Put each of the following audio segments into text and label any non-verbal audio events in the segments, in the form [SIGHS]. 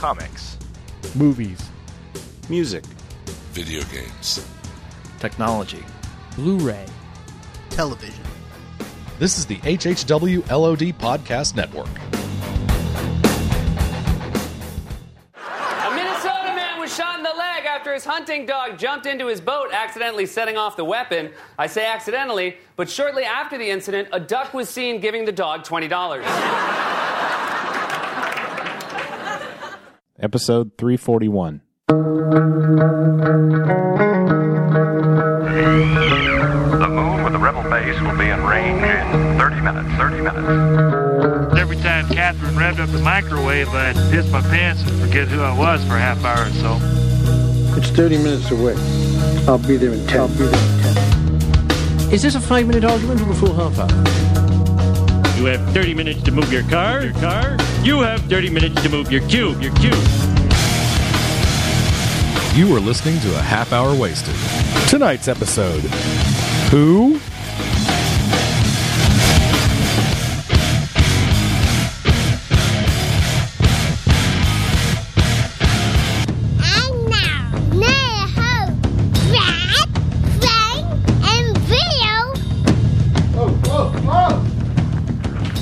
comics, movies, music, video games, technology, Blu-ray, television. This is the HHW LOD Podcast Network. A Minnesota man was shot in the leg after his hunting dog jumped into his boat, accidentally setting off the weapon. I say accidentally, but shortly after the incident, a duck was seen giving the dog $20. Episode 341. The moon with the rebel base will be in range in 30 minutes. 30 minutes. Every time Catherine revved up the microwave, I'd piss my pants and forget who I was for a half hour or so. It's 30 minutes away. I'll be there in 10. I'll be there in 10. Is this a five minute argument or a full half hour? You have 30 minutes to move your car. Your car. You have 30 minutes to move your cube. Your cube. You are listening to a half hour wasted. Tonight's episode Who?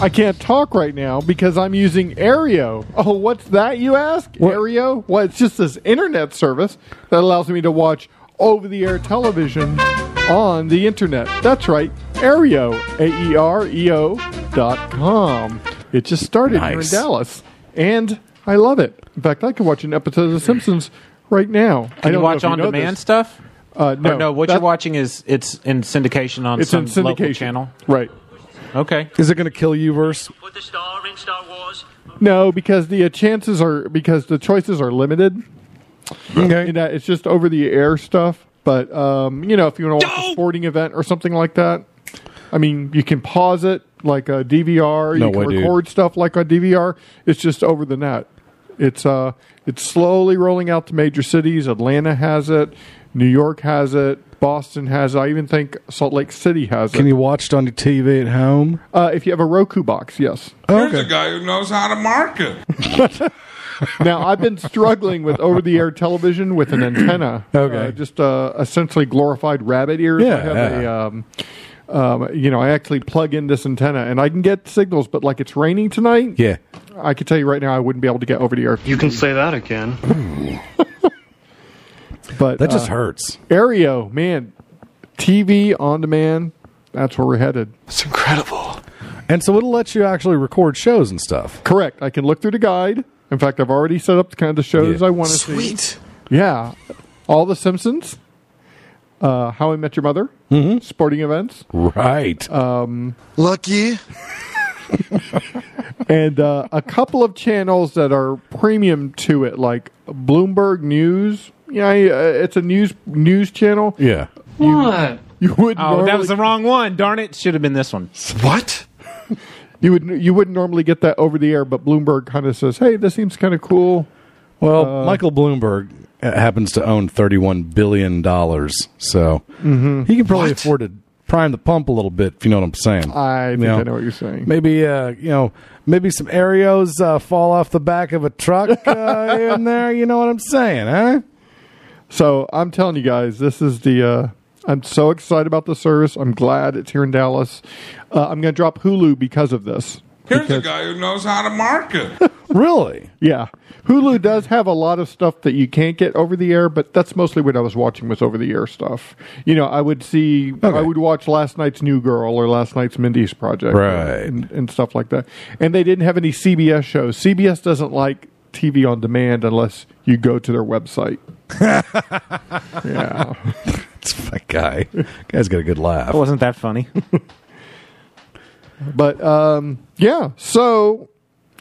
I can't talk right now because I'm using Aereo. Oh, what's that, you ask? Aereo? Well, it's just this internet service that allows me to watch over the air television on the internet. That's right, Aereo. A E R E O dot com. It just started here in Dallas, and I love it. In fact, I could watch an episode of The Simpsons right now. I Can you don't know watch if you on know demand this. stuff? Uh, no, Or no, what you're watching is it's in syndication on It's some in local syndication. channel. Right. Okay. Is it going to kill you, Verse? Put the star in Star Wars. No, because the uh, chances are because the choices are limited. Okay. In that it's just over the air stuff. But um, you know, if you want to watch a sporting event or something like that, I mean, you can pause it like a DVR. No you can way, dude. record stuff like a DVR. It's just over the net. It's uh, it's slowly rolling out to major cities. Atlanta has it. New York has it. Boston has it. I even think Salt Lake City has it. Can it. you watch it on your TV at home? uh, if you have a Roku box, yes. Here's a guy who knows how to market. [LAUGHS] now I've been struggling with over-the-air television with an antenna. Okay. uh, just uh, essentially glorified rabbit ears. Yeah, I have yeah. a, um, um, you know, I actually plug in this antenna and I can get signals, but like it's raining tonight. Yeah. I can tell you right now, I wouldn't be able to get over the air. You can say that again. [LAUGHS] [LAUGHS] But That just uh, hurts. Aereo, man, TV on demand. That's where we're headed. It's incredible. And so it'll let you actually record shows and stuff. Correct. I can look through the guide. In fact, I've already set up the kind of shows Yeah. I want to see. Sweet. Yeah, all the Simpsons, uh, How I Met Your Mother, Mm-hmm. sporting events. Right. Um, Lucky. [LAUGHS] and uh, a couple of channels that are premium to it, like Bloomberg News. Yeah, uh, it's a news news channel. yeah. What? You would Oh, that was the wrong one. Darn it. Should have been this one. What? [LAUGHS] you would you wouldn't normally get that over the air, but Bloomberg kind of says, "Hey, this seems kind of cool." Well, Michael Bloomberg uh, happens to own $31 billion. So he can probably afford to prime the pump a little bit, if you know what I'm saying. I think You I know what you're saying. Maybe, uh, you know, maybe some Aereos uh, fall off the back of a truck [LAUGHS] uh, here there. You know what I'm saying, huh? So I'm telling you guys, this is the. Uh, I'm so excited about the service. I'm glad it's here in Dallas. Uh, I'm going to drop Hulu because of this. Here's a guy who knows how to market. [LAUGHS] Really? Yeah, Hulu does have a lot of stuff that you can't get over the air, but that's mostly what I was watching was over the air stuff. You know, I would see, I would watch last night's New Girl or last night's Mindy's Project, Right. and, and stuff like that. And they didn't have any CBS shows. CBS doesn't like TV on demand unless you go to their website. Yeah, [LAUGHS] It's my guy. Guy's got a good laugh. Wasn't that funny. [LAUGHS] but um, yeah. So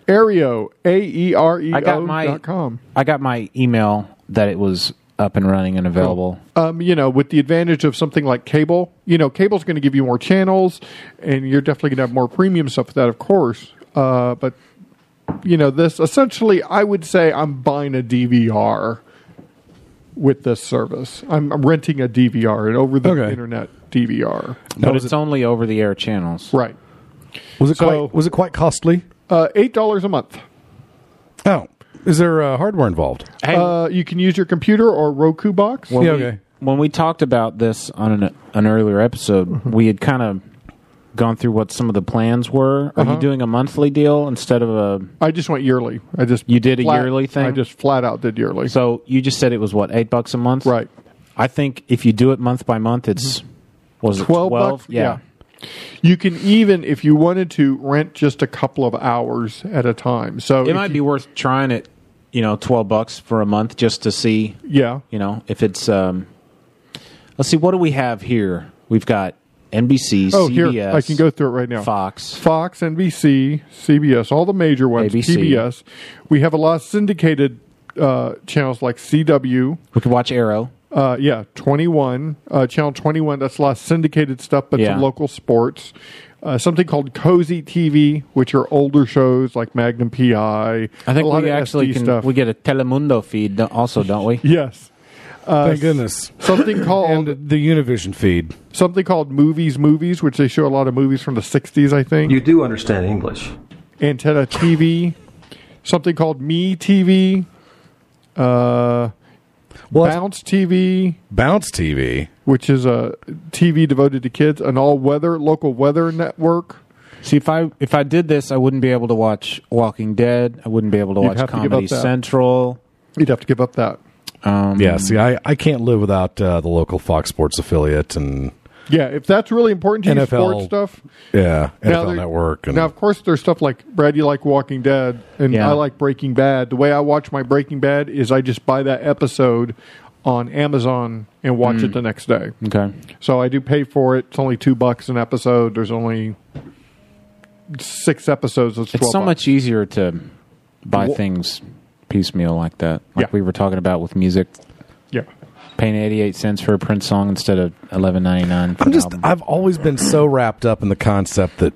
Aereo, A E R E I got O my dot com. I got my email that it was up and running and available. um, you know, with the advantage of something like cable, you know, cable's going to give you more channels, and you're definitely going to have more premium stuff with that, of course. Uh, but you know, this essentially, I would say I'm buying a DVR with this service. I'm, I'm renting a DVR, an over the Okay. internet DVR. But it's only over the air channels. Right. Was it So- quite was it quite costly? Uh, eight dollars a month. Oh, Is there uh, hardware involved? Uh, you can use your computer or Roku box. When Yeah, we, okay. When we talked about this on an, an earlier episode, Mm-hmm. we had kind of gone through what some of the plans were. Are Uh-huh. you doing a monthly deal instead of a? I just went yearly. I just You did a yearly thing? I just flat out did yearly. So you just said it was what eight bucks a month, right. I think if you do it month by month, it's was it 12 twelve? bucks? Yeah. You can even, if you wanted to, rent just a couple of hours at a time. So It might you- be worth trying it. You know, twelve bucks for a month just to see. Yeah. You know, if it's um. Let's see. What do we have here? We've got NBC, Oh, CBS. here I can go through it right now. Fox. Fox, NBC, CBS, all the major ones. ABC. PBS. We have a lot of syndicated uh, channels like CW. We can watch Arrow. Uh, yeah, 21. Uh, channel 21, that's a lot of syndicated stuff, but Yeah. some local sports. Uh, something called Cozi TV, which are older shows like Magnum PI. I think we actually SD can. stuff. We get a Telemundo feed also, don't we? [LAUGHS] yes. Uh, Thank goodness. Something [LAUGHS] called And the Univision feed. something called Movies Movies, which they show a lot of movies from the 60s, I think. You do understand English. Antenna TV. Something called Me TV. Uh, Bounce TV, Bounce TV. which is a TV devoted to kids, an all weather local weather network. See, if I if I did this, I wouldn't be able to watch Walking Dead. I wouldn't be able to You'd watch have to Comedy. Central. You'd have to give up that. Um, Yeah, see, I, I can't live without uh, the local Fox Sports affiliate and Yeah, if that's really important to you, NFL sports stuff. yeah Now NFL there- Network and Now, of course, there's stuff like Brad. You like Walking Dead, and Yeah. I like Breaking Bad. The way I watch my Breaking Bad is I just buy that episode on Amazon and watch Mm. it the next day. Okay. So I do pay for it. It's only two bucks an episode. There's only six episodes. It's, It's so bucks. much easier to buy Wha- things piecemeal like that, like Yeah. we were talking about with music. Yeah. Paying eighty eight cents for a Prince song instead of eleven ninety nine I'm just album. I've always been so wrapped up in the concept that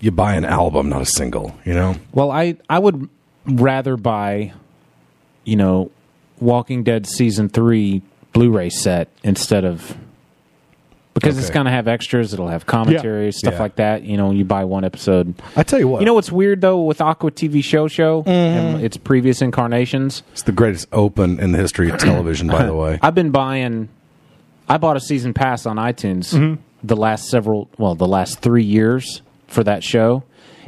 you buy an album, not a single. You know, Well, I I would rather buy, you know, Walking Dead season three Blu-ray set instead of because it's going to have extras. It'll have commentary stuff Yeah. like that. You know, you buy one episode. I tell you what, You know what's weird though with Aqua TV Show Show Mm-hmm. and its previous incarnations. it's the greatest open in the history of television. by the way, [CLEARS THROAT] I've been buying. I bought a season pass on iTunes Mm-hmm. the last several, well, the last three years for that show.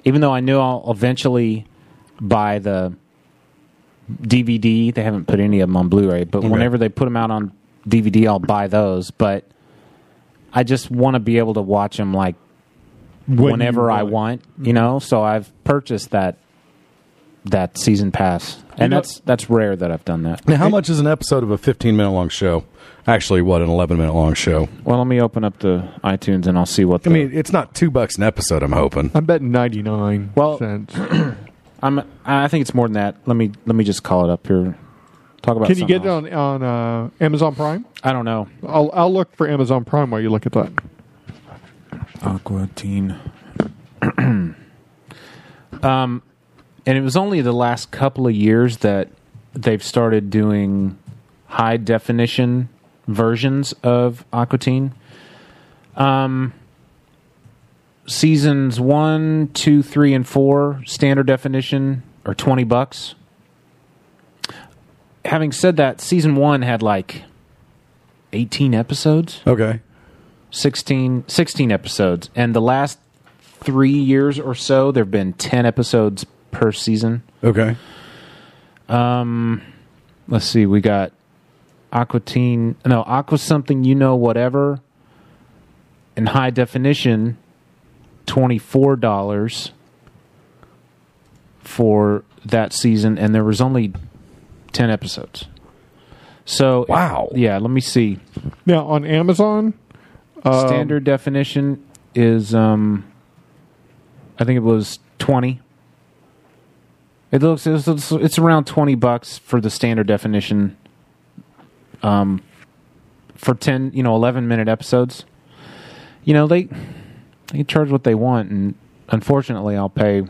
Even though I knew I'll eventually buy the DVD, they haven't put any of them on Blu-ray. But Okay. whenever they put them out on DVD, I'll buy those. But I just want to be able to watch them like When whenever you I want. want, you mm-hmm. know. So I've purchased that that season pass, and know- that's that's rare that I've done that. now how much is an episode of a 15 minute long show? Actually, what an 11 minute long show? Well, let me open up the iTunes and I'll see what. The, I mean, it's not two bucks an episode. I'm hoping. I'm betting 99 Well- cents. [CLEARS THROAT] I'm. I think it's more than that. Let me let me just call it up here. Talk about. Can you get it on on uh, Amazon Prime? I don't know. I'll I'll look for Amazon Prime while you look at that. Aqua Teen. [CLEARS THROAT] um, and it was only the last couple of years that they've started doing high definition versions of Aqua Teen. Um, seasons one, two, three, and four standard definition are twenty bucks. Having said that, season one had like eighteen episodes. Okay. 16, 16 episodes. And the last three years or so, there have been 10 episodes per season. Okay. Um, let's see. We got Aqua Teen. No, Aqua something you know whatever. In high definition, $24 for that season. And there was only 10 episodes. So, Wow. Yeah, let me see. Now on Amazon, um, Standard definition is, um, I think it was twenty. It looks it's, it's, it's around twenty bucks for the standard definition. Um, for ten, you know, eleven minute episodes. You know they they charge what they want, and unfortunately, I'll pay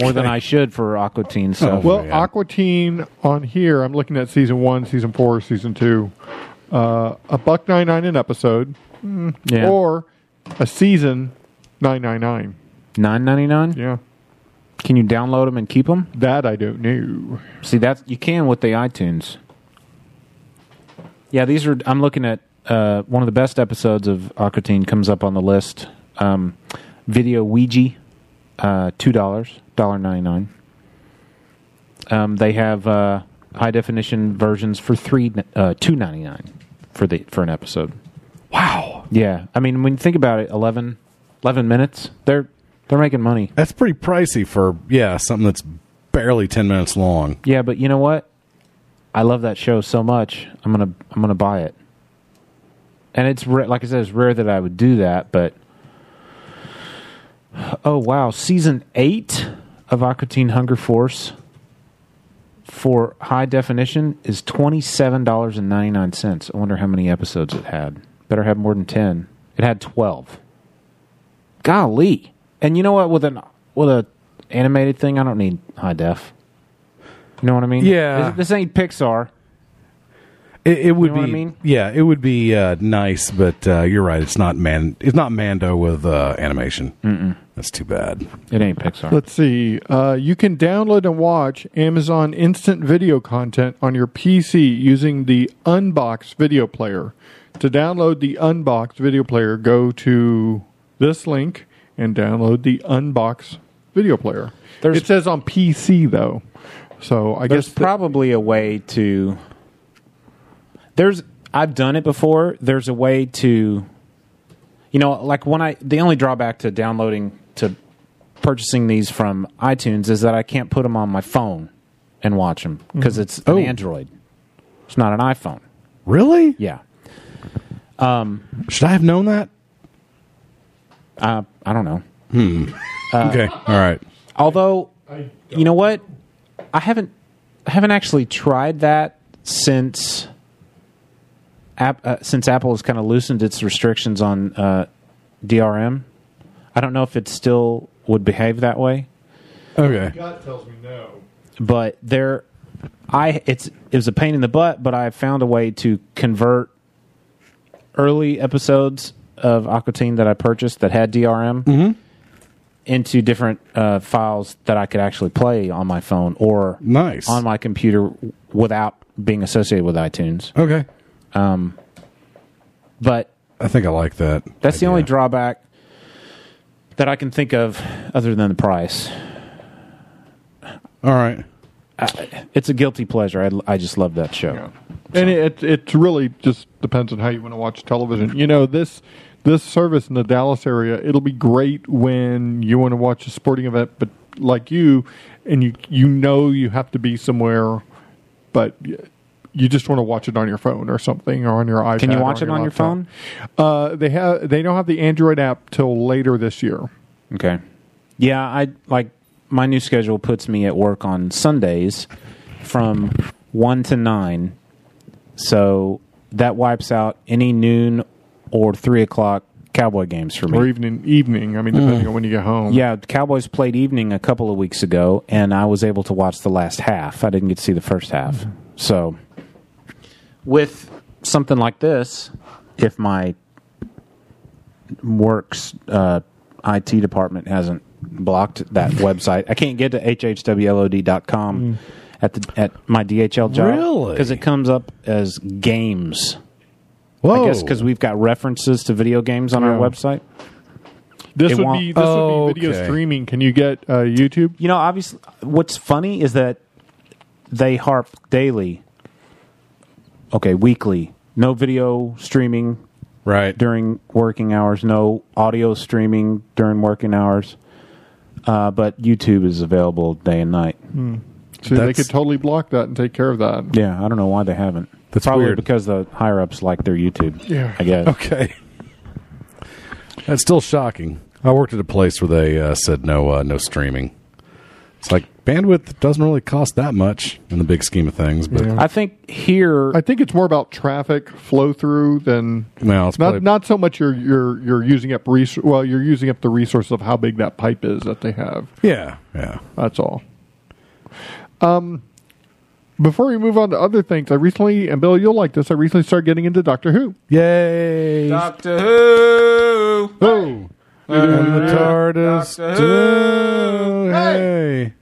more than I should for Aqua Teen. So well, man. Aqua Teen on here, I'm looking at season one, season four, season two. Uh, a buck nine nine an episode, yeah, or a season nine nine nine. nine ninety nine. Yeah, Can you download them and keep them? That I don't know. See, that you can with the iTunes. Yeah, these are. I'm looking at uh, one of the best episodes of Aqua Teen comes up on the list. Um, Video Ouija, uh, two dollars, dollar ninety nine. Um, they have uh, high definition versions for three uh, two ninety nine for the for an episode. Wow. Yeah, I mean when you think about it, 11, 11 minutes. They're they're making money. That's pretty pricey for yeah something that's barely ten minutes long. Yeah, but you know what? I love that show so much. I'm gonna I'm gonna buy it. And it's ra- like I said, it's rare that I would do that, but oh wow, season eight of Aqua Teen Hunger Force for high definition is twenty seven dollars and ninety nine cents. I wonder how many episodes it had. Better have more than ten. It had twelve. Golly! And you know what? With an with a animated thing, I don't need high def. You know what I mean? Yeah. This, this ain't Pixar. It, it would know what be I mean? yeah, it would be uh, nice, but uh, you're right. It's not man. It's not Mando with uh, animation. Mm-mm. That's too bad. It ain't Pixar. Let's see. Uh, you can download and watch Amazon Instant Video content on your PC using the Unbox video player. To download the Unbox video player, go to this link and download the Unbox video player. There's- it says on PC though, so I There's guess probably a way to. There's I've done it before. There's a way to, you know, like when I the only drawback to downloading to purchasing these from iTunes is that I can't put them on my phone and watch them because Mhm. it's Oh. an Android. It's not an iPhone. Really? Yeah. Um, Should I have known that? uh, I don't know. Hmm. Uh, okay. All right. Although, you know what, I haven't I haven't actually tried that since app, uh, since Apple has kind of loosened its restrictions on uh, DRM. I don't know if it still would behave that way, Okay. God tells me no. but there, I it's it was a pain in the butt, but I found a way to convert early episodes of Aqua Teen that I purchased that had DRM into different uh, files that I could actually play on my phone or Nice. on my computer without being associated with iTunes. Okay. Um, but I think I like that. that's the only drawback that I can think of, other than the price. All right. I, it's a guilty pleasure. I, I just love that show. and it it really just depends on how you want to watch television. You know this this service in the Dallas area, it'll be great when you want to watch a sporting event, but like you, and you you know you have to be somewhere, but y- you just want to watch it on your phone or something or on your iPad. Can you watch it on your phone? Uh, they have they don't have the Android app till later this year. Okay. Yeah, I like my new schedule puts me at work on Sundays from one to nine, so that wipes out any noon or three o'clock Cowboy games for me. Or even evening. I mean, depending on when you get home. Yeah, the Cowboys played evening a couple of weeks ago, and I was able to watch the last half. I didn't get to see the first half. So, with something like this, if my works uh, IT department hasn't blocked that [LAUGHS] website, I can't get to hhwlod.com at the at my DHL job Really? because it comes up as games. Whoa. I guess because we've got references to video games on our website. This It would won't- be this would be video Okay. streaming. Can you get uh, YouTube? You know, obviously, what's funny is that they harp daily. Okay, weekly. No video streaming Right. during working hours. No audio streaming during working hours. Uh, but YouTube is available day and night. So they That's- could totally block that and take care of that. Yeah, I don't know why they haven't. That's Probably weird. because the higher ups like their YouTube. Yeah. I guess. Okay. That's still shocking. I worked at a place where they uh, said no, uh, no streaming. It's like bandwidth doesn't really cost that much in the big scheme of things, but Yeah. I think here. I think it's more about traffic flow through than well, it's not probably, not so much you're you're you're using up res- well you're using up the resources of how big that pipe is that they have. yeah, yeah. That's all. Um, before we move on to other things, I recently and Bill, you'll like this. I recently started getting into Doctor Who. Yay! Doctor Who. Oh, and the TARDIS. Doctor Who. Hey.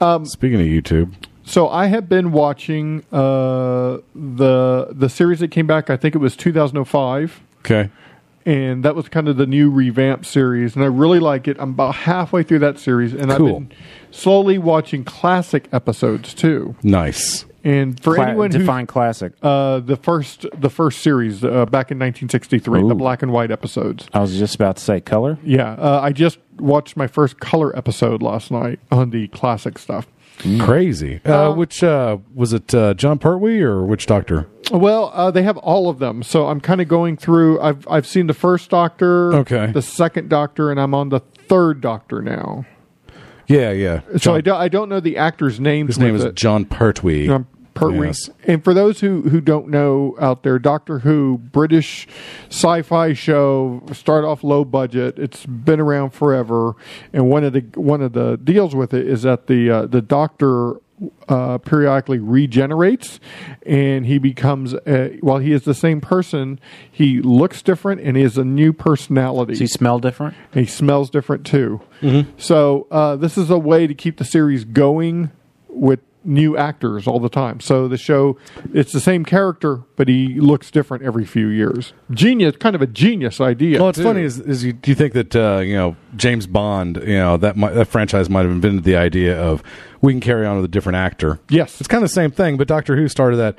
Um, Speaking of YouTube, So I have been watching uh, the the series that came back. I think it was 2005. okay. and that was kind of the new revamp series, and I really like it. I'm about halfway through that series, and I've been slowly watching classic episodes too. Nice. And for Cla- anyone who define classic. uh, the first the first series uh, back in 1963, the black and white episodes. I was just about to say color. Yeah, uh, I just watched my first color episode last night on the classic stuff. Crazy. Uh, which uh, was it? Uh, Jon Pertwee or which Doctor? Well, uh, they have all of them, so I'm kind of going through. I've I've seen the first Doctor, Okay. the second Doctor, and I'm on the third Doctor now. Yeah, yeah. So John- I don't, I don't know the actor's name. his name is it. Jon Pertwee. John And for those who, who don't know out there, Doctor Who, British sci-fi show, start off low budget. It's been around forever, and one of the one of the deals with it is that the uh, the Doctor uh, periodically regenerates, and he becomes a, while he is the same person, he looks different and he has a new personality. Does he smell different? And he smells different too. So uh, this is a way to keep the series going with new actors all the time. So the show, it's the same character, but he looks different every few years. Genius, kind of a genius idea. Well, it's too. funny is, is you, do you think that uh, you know James Bond, you know that might, that franchise might have invented the idea of we can carry on with a different actor. Yes, it's kind of the same thing. But Doctor Who started that.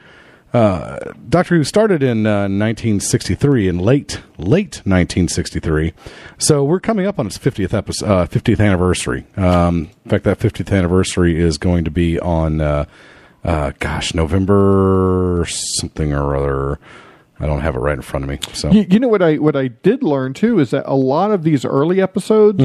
Uh, Doctor Who started in uh, 1963, in late late 1963. So we're coming up on its 50th episode, uh, 50th anniversary. Um, in fact, that 50th anniversary is going to be on, uh, uh, gosh, November something or other. I don't have it right in front of me. So You, you know what I what I did learn too is that a lot of these early episodes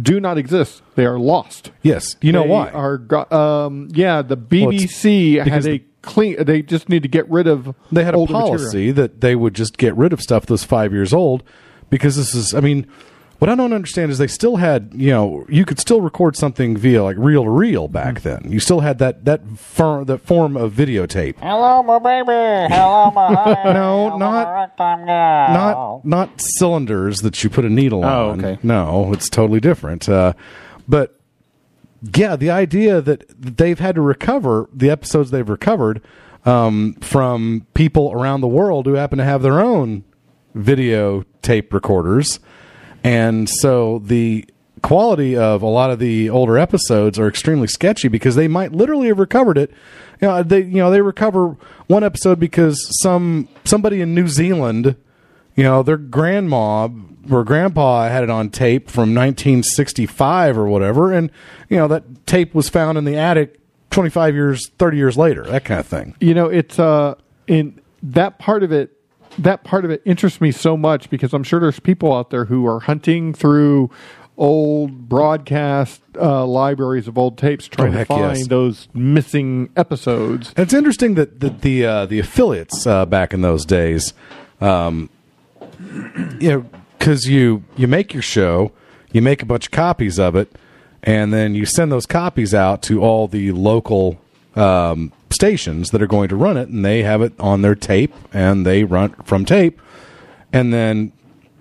do not exist. They are lost. Mm-hmm. Yes, you know They why? Are um, yeah, the Well, BBC had a clean. They just need to get rid of. they had a older material. policy that they would just get rid of stuff that's five years old because this is i mean what i don't understand is they still had you know you could still record something via like reel to reel back Mm-hmm. then you still had that that firm that form of videotape Hello, my baby. Hello, my [LAUGHS] honey. no not not not cylinders that you put a needle Oh, on okay. no it's totally different uh, but yeah, the idea that they've had to recover the episodes they've recovered um, from people around the world who happen to have their own video tape recorders, and so the quality of a lot of the older episodes are extremely sketchy because they might literally have recovered it. You know, they you know they recover one episode because some somebody in New Zealand you know, their grandma or grandpa had it on tape from 1965 or whatever, and you know that tape was found in the attic 25 years, 30 years later, that kind of thing. You know, it's uh in that part of it. That part of it interests me so much because I'm sure there's people out there who are hunting through old broadcast uh, libraries of old tapes trying Oh, to find yes. those missing episodes. And it's interesting that the the, uh, the affiliates uh, back in those days, um, you know, because you you make your show, you make a bunch of copies of it, and then you send those copies out to all the local um, stations that are going to run it, and they have it on their tape, and they run from tape, and then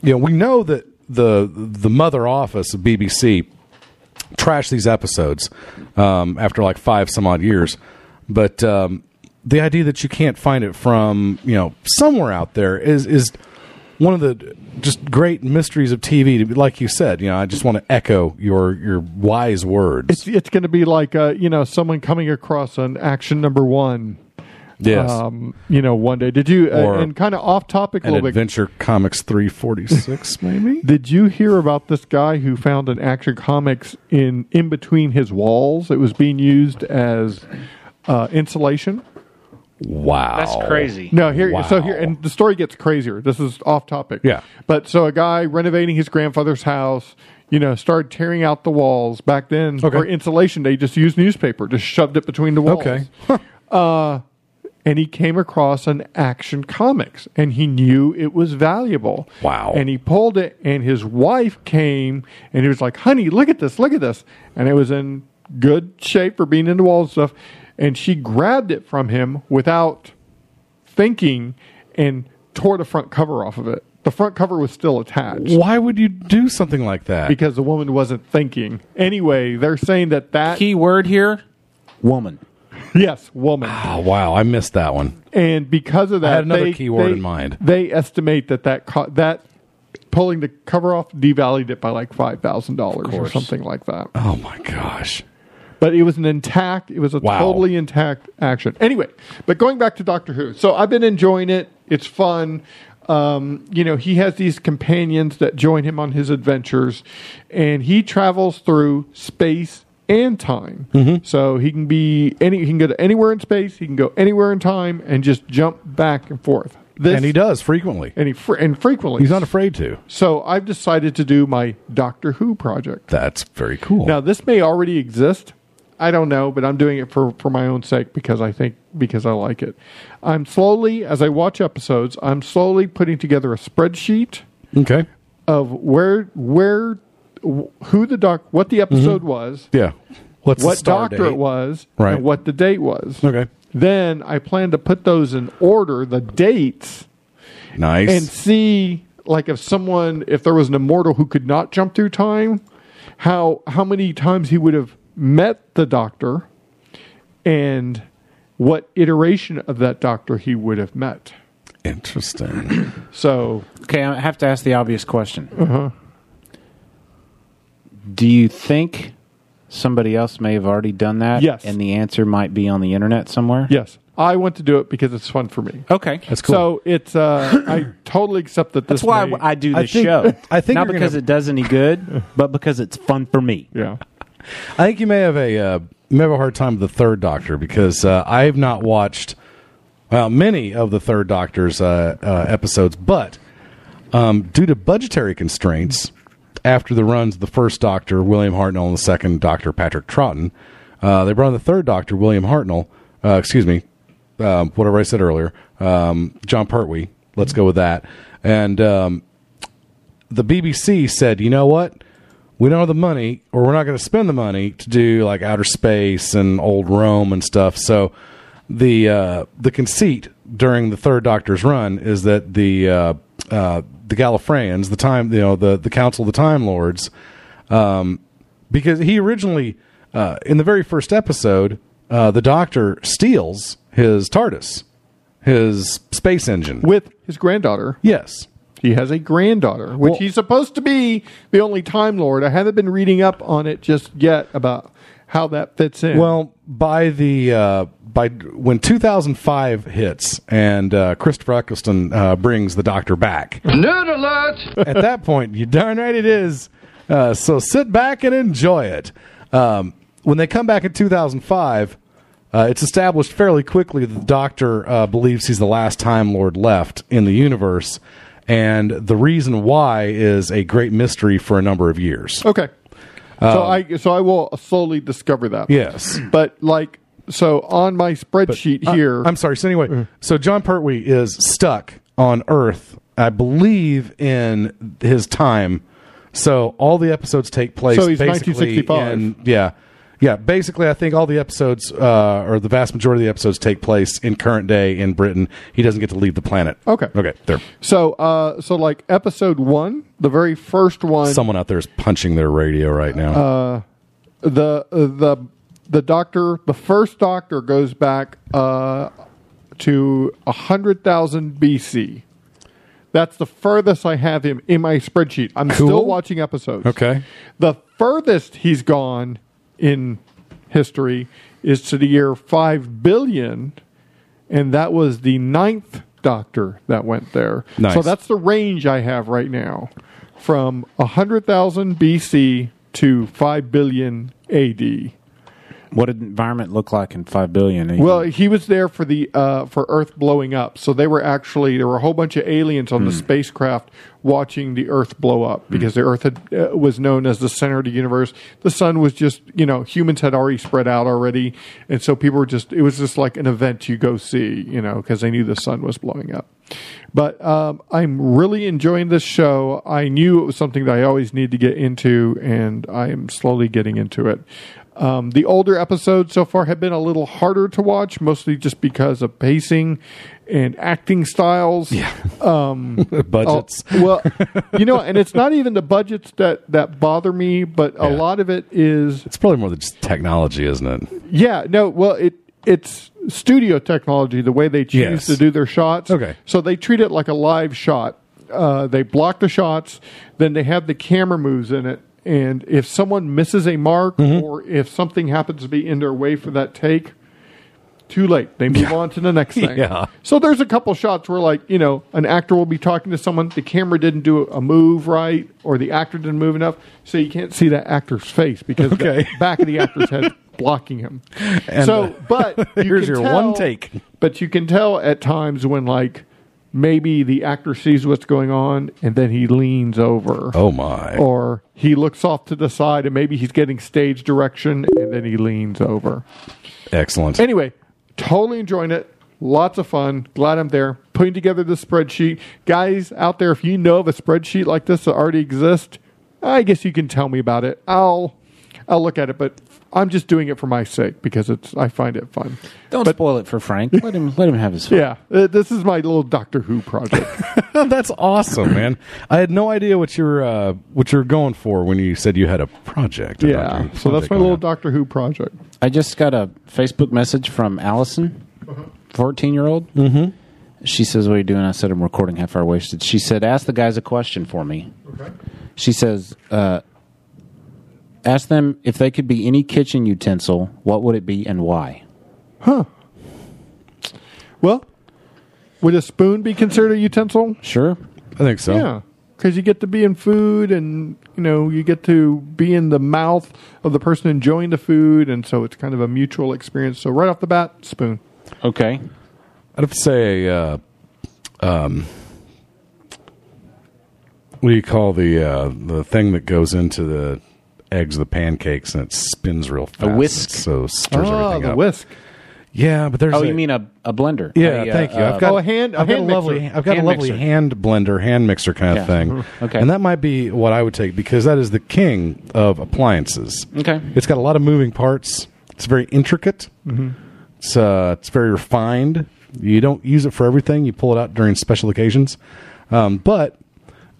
you know we know that the the mother office of BBC trash these episodes um, after like five some odd years. But um, the idea that you can't find it from you know somewhere out there is is one of the just great mysteries of TV. To Like you said, you know, I just want to echo your your wise words. It's it's going to be like uh, you know someone coming across an action number one. Yes. Um, you know, one day. Did you uh, and kind of off topic a little bit? Adventure Comics three forty six, [LAUGHS] maybe. Did you hear about this guy who found an Action Comics in in between his walls? It was being used as uh, insulation. Wow, That's crazy. No, here. So here, and the story gets crazier. This is off topic. Yeah. But so a guy renovating his grandfather's house, you know, started tearing out the walls. Back then, Okay. for insulation, they just used newspaper, just shoved it between the walls. Okay. uh, and he came across an Action Comics, and he knew it was valuable. Wow. And he pulled it, and his wife came, and he was like, "Honey, look at this, look at this," and it was in good shape for being in the wall and stuff. And she grabbed it from him without thinking and tore the front cover off of it. the front cover was still attached. Why would you do something like that? Because the woman wasn't thinking. Anyway, they're saying that that Key word here: woman. [LAUGHS] yes, woman. oh wow, I missed that one. and because of that, I had another they, key word they- in mind. They estimate that that co- that pulling the cover off devalued it by like five thousand dollars or something like that. Oh my gosh. But it was an intact. It was a Wow. totally intact action. Anyway, but going back to Doctor Who, so I've been enjoying it. It's fun. Um, you know, he has these companions that join him on his adventures, and he travels through space and time. Mm-hmm. So he can be any. He can go to anywhere in space. He can go anywhere in time, and just jump back and forth. This, and he does frequently. and he fr- and frequently. He's not afraid to. So I've decided to do my Doctor Who project. That's very cool. Now this may already exist. I don't know, but I'm doing it for, for my own sake because I think because I like it. I'm slowly, as I watch episodes, I'm slowly putting together a spreadsheet okay. of where where who the doc what the mm-hmm. episode was, Yeah. What's what doctor date? it was, Right. and what the date was. Okay. Then I plan to put those in order, the dates, Nice. and see like if someone if there was an immortal who could not jump through time how how many times he would have met the doctor and what iteration of that doctor he would have met Interesting. so Okay, I have to ask the obvious question. uh-huh. Do you think somebody else may have already done that? Yes. And the answer might be on the internet somewhere? yes i want to do it because it's fun for me Okay. That's cool. so it's uh i totally accept that this That's why may- I do I this think- show. I think Not because gonna- it does any good, but because it's fun for me. yeah I think you may have a uh, may have a hard time with the third Doctor because uh, I have not watched well many of the third Doctor's uh, uh, episodes, but um, due to budgetary constraints, after the runs of the first Doctor William Hartnell and the second Doctor Patrick Troughton, uh, they brought in the third Doctor William Hartnell. Uh, excuse me, um, whatever I said earlier, um, Jon Pertwee. Let's go with that. And um, the BBC said, you know what? We don't have the money, or we're not going to spend the money to do like outer space and old Rome and stuff. So the uh, the conceit during the third Doctor's run is that the uh, uh, the Gallifreyans, the time you know the the Council of the Time Lords, um, because he originally uh, in the very first episode, uh, the Doctor steals his TARDIS, his space engine. with his granddaughter Yes. He has a granddaughter which Well- he's supposed to be the only time lord i haven't been reading up on it just yet about how that fits in Well, by the uh, by when 2005 hits and uh, Christopher Eccleston uh, brings the Doctor back, Nerd alert! [LAUGHS] at that point, you darn right it is. Uh, so sit back and enjoy it. Um, when they come back in 2005, uh, it's established fairly quickly that the Doctor uh, believes he's the last Time Lord left in the universe, and the reason why is a great mystery for a number of years. Okay. so I so I will slowly discover that. Yes. But like so on my spreadsheet Uh, here I'm sorry. So anyway, so Jon Pertwee is stuck on Earth, I believe, in his time. So all the episodes take place. So he's basically 1965. in- yeah, yeah. Basically, I think all the episodes, uh, or the vast majority of the episodes, take place in current day in Britain. He doesn't get to leave the planet. Okay. Okay. There. So uh so like episode 1, the very first one Someone out there is punching their radio right now. uh the the the doctor the first doctor goes back uh to 100,000 BC. That's the furthest I have him in my spreadsheet. I'm Cool. still watching episodes. okay. The furthest he's gone in history is to the year 5 billion, and that was the ninth doctor that went there. Nice. So that's the range I have right now from 100,000 BC to 5 billion AD. What did environment look like in five billion? Well, he was there for the uh, for Earth blowing up. So they were actually there were a whole bunch of aliens on the spacecraft watching the Earth blow up because the Earth had, uh, was known as the center of the universe. The sun was just you know humans had already spread out already, and so people were just it was just like an event you go see you know because they knew the sun was blowing up. But um, I'm really enjoying this show. I knew it was something that I always need to get into, and I am slowly getting into it. Um, the older episodes so far have been a little harder to watch, mostly just because of pacing and acting styles. Yeah. [LAUGHS] Um, [LAUGHS] Budgets. oh, well, you know, and it's not even the budgets that, that bother me, but a lot of it is It's probably more than just technology, isn't it? yeah, no, well, it it's studio technology the way they choose Yes. to do their shots. Okay. so they treat it like a live shot. Uh, they block the shots, then they have the camera moves in it, and if someone misses a mark Mm-hmm. or if something happens to be in their way for that take, too late. They move on to the next [LAUGHS] thing. Yeah. So there's a couple shots where, like, you know, an actor will be talking to someone, the camera didn't do a move right, or the actor didn't move enough, so you can't see that actor's face because Okay. the back of the actor's head [LAUGHS] blocking him. And, so, uh, but [LAUGHS] you here's your tell- one take. But you can tell at times when, like, maybe the actor sees what's going on and then he leans over. Oh my! Or he looks off to the side and maybe he's getting stage direction and then he leans over. Excellent. Anyway, totally enjoying it. Lots of fun. Glad I'm there. Putting together the spreadsheet. Guys out there, if you know of a spreadsheet like this that already exists, I guess you can tell me about it. I'll I'll look at it, but I'm just doing it for my sake because it's I find it fun. Don't spoil it for Frank. Let him let him have his fun. Yeah, uh, this is my little Doctor Who project. [LAUGHS] That's awesome, man. I had no idea what you're uh, what you're going for when you said you had a project. a yeah, Doctor Who so that's my little on. Doctor Who project. I just got a Facebook message from Allison, Uh-huh. 14 year old. Mm-hmm. She says, What are you doing? I said, I'm recording half hour wasted. She said, Ask the guys a question for me. Okay. She says, uh, Ask them if they could be any kitchen utensil, what would it be and why? Huh. Well, would a spoon be considered a utensil? Sure. I think so. Yeah, because you get to be in food, and you know you get to be in the mouth of the person enjoying the food, and so it's kind of a mutual experience. So right off the bat, spoon. Okay. I'd have to say, uh, um, what do you call the uh, the thing that goes into the eggs, the pancakes, and it spins real fast? A whisk. so stirs oh, everything the up. whisk. Yeah, but there's Oh, a- you mean a, a blender? Yeah, A, uh, thank you. I've got Oh, a hand- a I've got hand a lovely mixer. I've got Hand a lovely mixer. hand blender, hand mixer kind Yeah. of thing. Mhm. Okay. And that might be what I would take because that is the king of appliances. Okay. It's got a lot of moving parts. It's very intricate. It's uh, it's very refined. You don't use it for everything. You pull it out during special occasions, um, but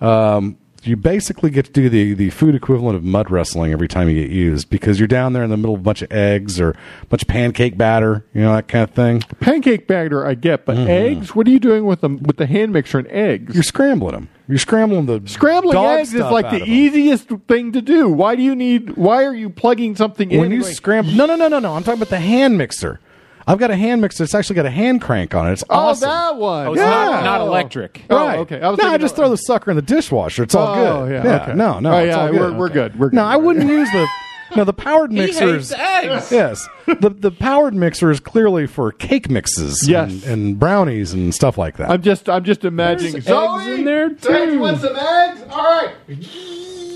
um, you basically get to do the, the food equivalent of mud wrestling every time you get used because you're down there in the middle of a bunch of eggs or a bunch of pancake batter, you know that kind of thing. Pancake batter, I get, but eggs. What are you doing with them with the hand mixer and eggs? Mm-hmm. You're scrambling them. You're scrambling the Scrambling eggs is like the easiest thing to do. Why do you need? Why are you plugging something in? When you going, scramble, no, no, no, no, no. I'm talking about the hand mixer. I've got a hand mixer. It's actually got a hand crank on it. It's awesome. oh, that one. Oh, it's not, not electric. Oh, right. okay. I was no, I just throw the sucker in the dishwasher. It's all Oh, good. yeah, okay. No, no. Oh, it's yeah, all good. we're- we're good. We're No. I wouldn't use the. No, the powered [LAUGHS] mixers. eggs. Yes, the the powered mixer is clearly for cake mixes. Yes. and, and brownies and stuff like that. I'm just, I'm just imagining. Zoe, eggs in there, Zoe, you too. want some eggs? All right.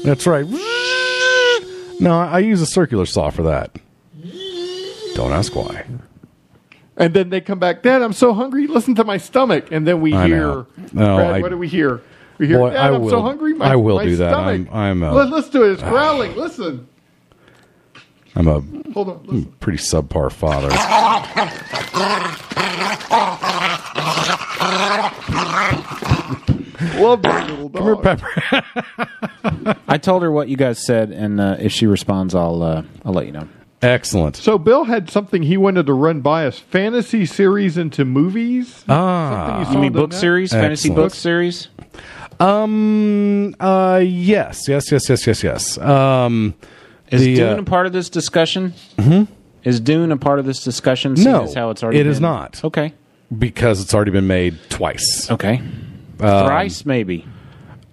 That's right. No, I, I use a circular saw for that. Don't ask why. And then they come back. Dad, I'm so hungry. Listen to my stomach. And then we I hear. know. No, Brad, I- what do we hear? We hear. Boy, Dad, I am so will- hungry. My, I will my do that. Stomach. I'm- I'm, uh, Let, us do it. It's growling. Listen. I'm a Hold on. Listen. pretty subpar father. Love that little dog. Come here, Pepper. [LAUGHS] I told her what you guys said, and uh, if she responds, I'll uh, I'll let you know. Excellent. So Bill had something he wanted to run by us: fantasy series into movies. Ah, Something You mean book the net? series, fantasy book series? Um. Uh. Yes. Yes. Yes. Yes. Yes. Yes. Um. Is the, Dune uh, a part of this discussion? Mm-hmm. Is Dune a part of this discussion? No, as how it's already it is been- not. Okay. because it's already been made twice. Okay. Thrice, maybe.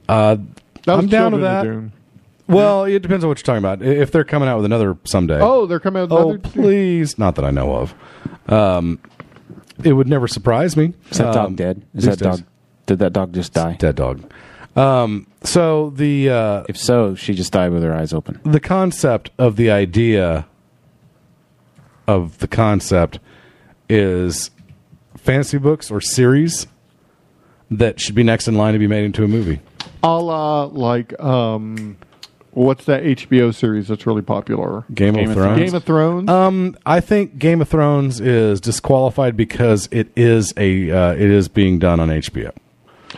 Uh. I'm down to Children of that. Dune. Well, it depends on what you're talking about. If they're coming out with another someday. Oh, they're coming out with Oh, another. please! Not that I know of. Um. It would never surprise me. Is that Um, dog dead? Is these that days. dog? Did that dog just die? dead dog? Um. So the uh, If so, she just died with her eyes open. the concept of the idea of the concept is fantasy books or series that should be next in line to be made into a movie. a la like um, what's that HBO series that's really popular? Game, of, Thrones. Game of Thrones. Um, I think Game of Thrones is disqualified because it is a uh, it is being done on HBO.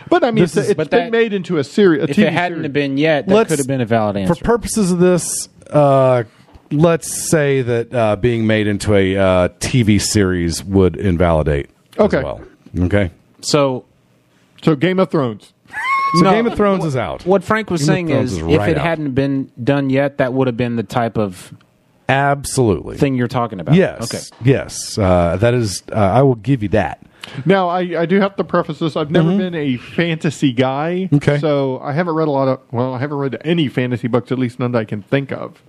but I mean, this it's, is- it's but been that- made into a series. A If TV it hadn't series. have been yet, that Let's- could have been a valid answer. For purposes of this, uh, let's say that uh, being made into a uh, TV series would invalidate. Okay. As well. Okay. so, so Game of Thrones. So No, Game of Thrones is out. what Frank was Game saying Thrones is, is if it out. hadn't been done yet, that would have been the type of Absolutely. thing you're talking about. Yes. Okay. Yes. Uh, that is. Uh, I will give you that. Now, I, I do have to preface this. I've never been a fantasy guy. Mm-hmm. Okay. So I haven't read a lot of, well, I haven't read any fantasy books, at least none that I can think of.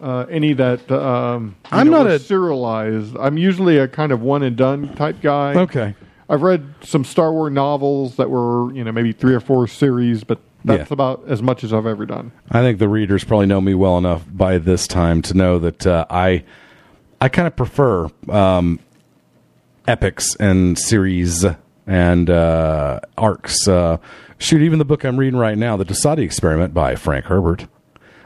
Uh, any that um, I'm know, not a- serialized. I'm usually a kind of one and done type guy. Okay. I've read some Star Wars novels that were, you know, maybe three or four series, but that's Yeah. about as much as I've ever done. I think the readers probably know me well enough by this time to know that uh, I I kind of prefer um, epics and series and uh, arcs. Uh, shoot, even the book I'm reading right now, The Dosadi Experiment by Frank Herbert.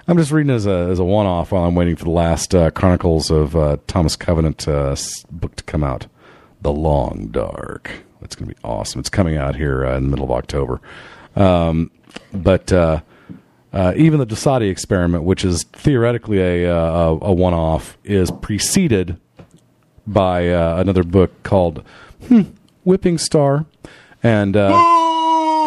I'm just reading as a as a one off while I'm waiting for the last uh, Chronicles of uh, Thomas Covenant uh, book to come out, The Long Dark. That's going to be awesome. It's coming out here uh, in the middle of October. Um, but uh, uh, even the Dosadi experiment, which is theoretically a uh, a, a one off, is preceded by uh, another book called hmm, Whipping Star, and uh,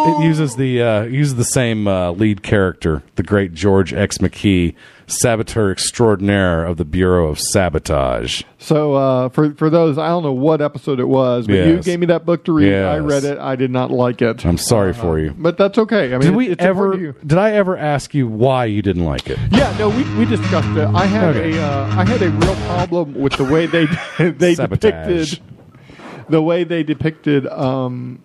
it uses the uses the same lead character, the great Jorj X. McKie, saboteur extraordinaire of the Bureau of Sabotage. So uh, for for those, I don't know what episode it was, but you gave me that book to read. I read it. I did not like it. I'm sorry for you. But that's okay. I mean, Did we ever? important to you. Did I ever ask you why you didn't like it? Yeah, no, we, we discussed it. I had Okay. a uh, I had a real problem with the way they [LAUGHS] they Sabotage. depicted the way they depicted um,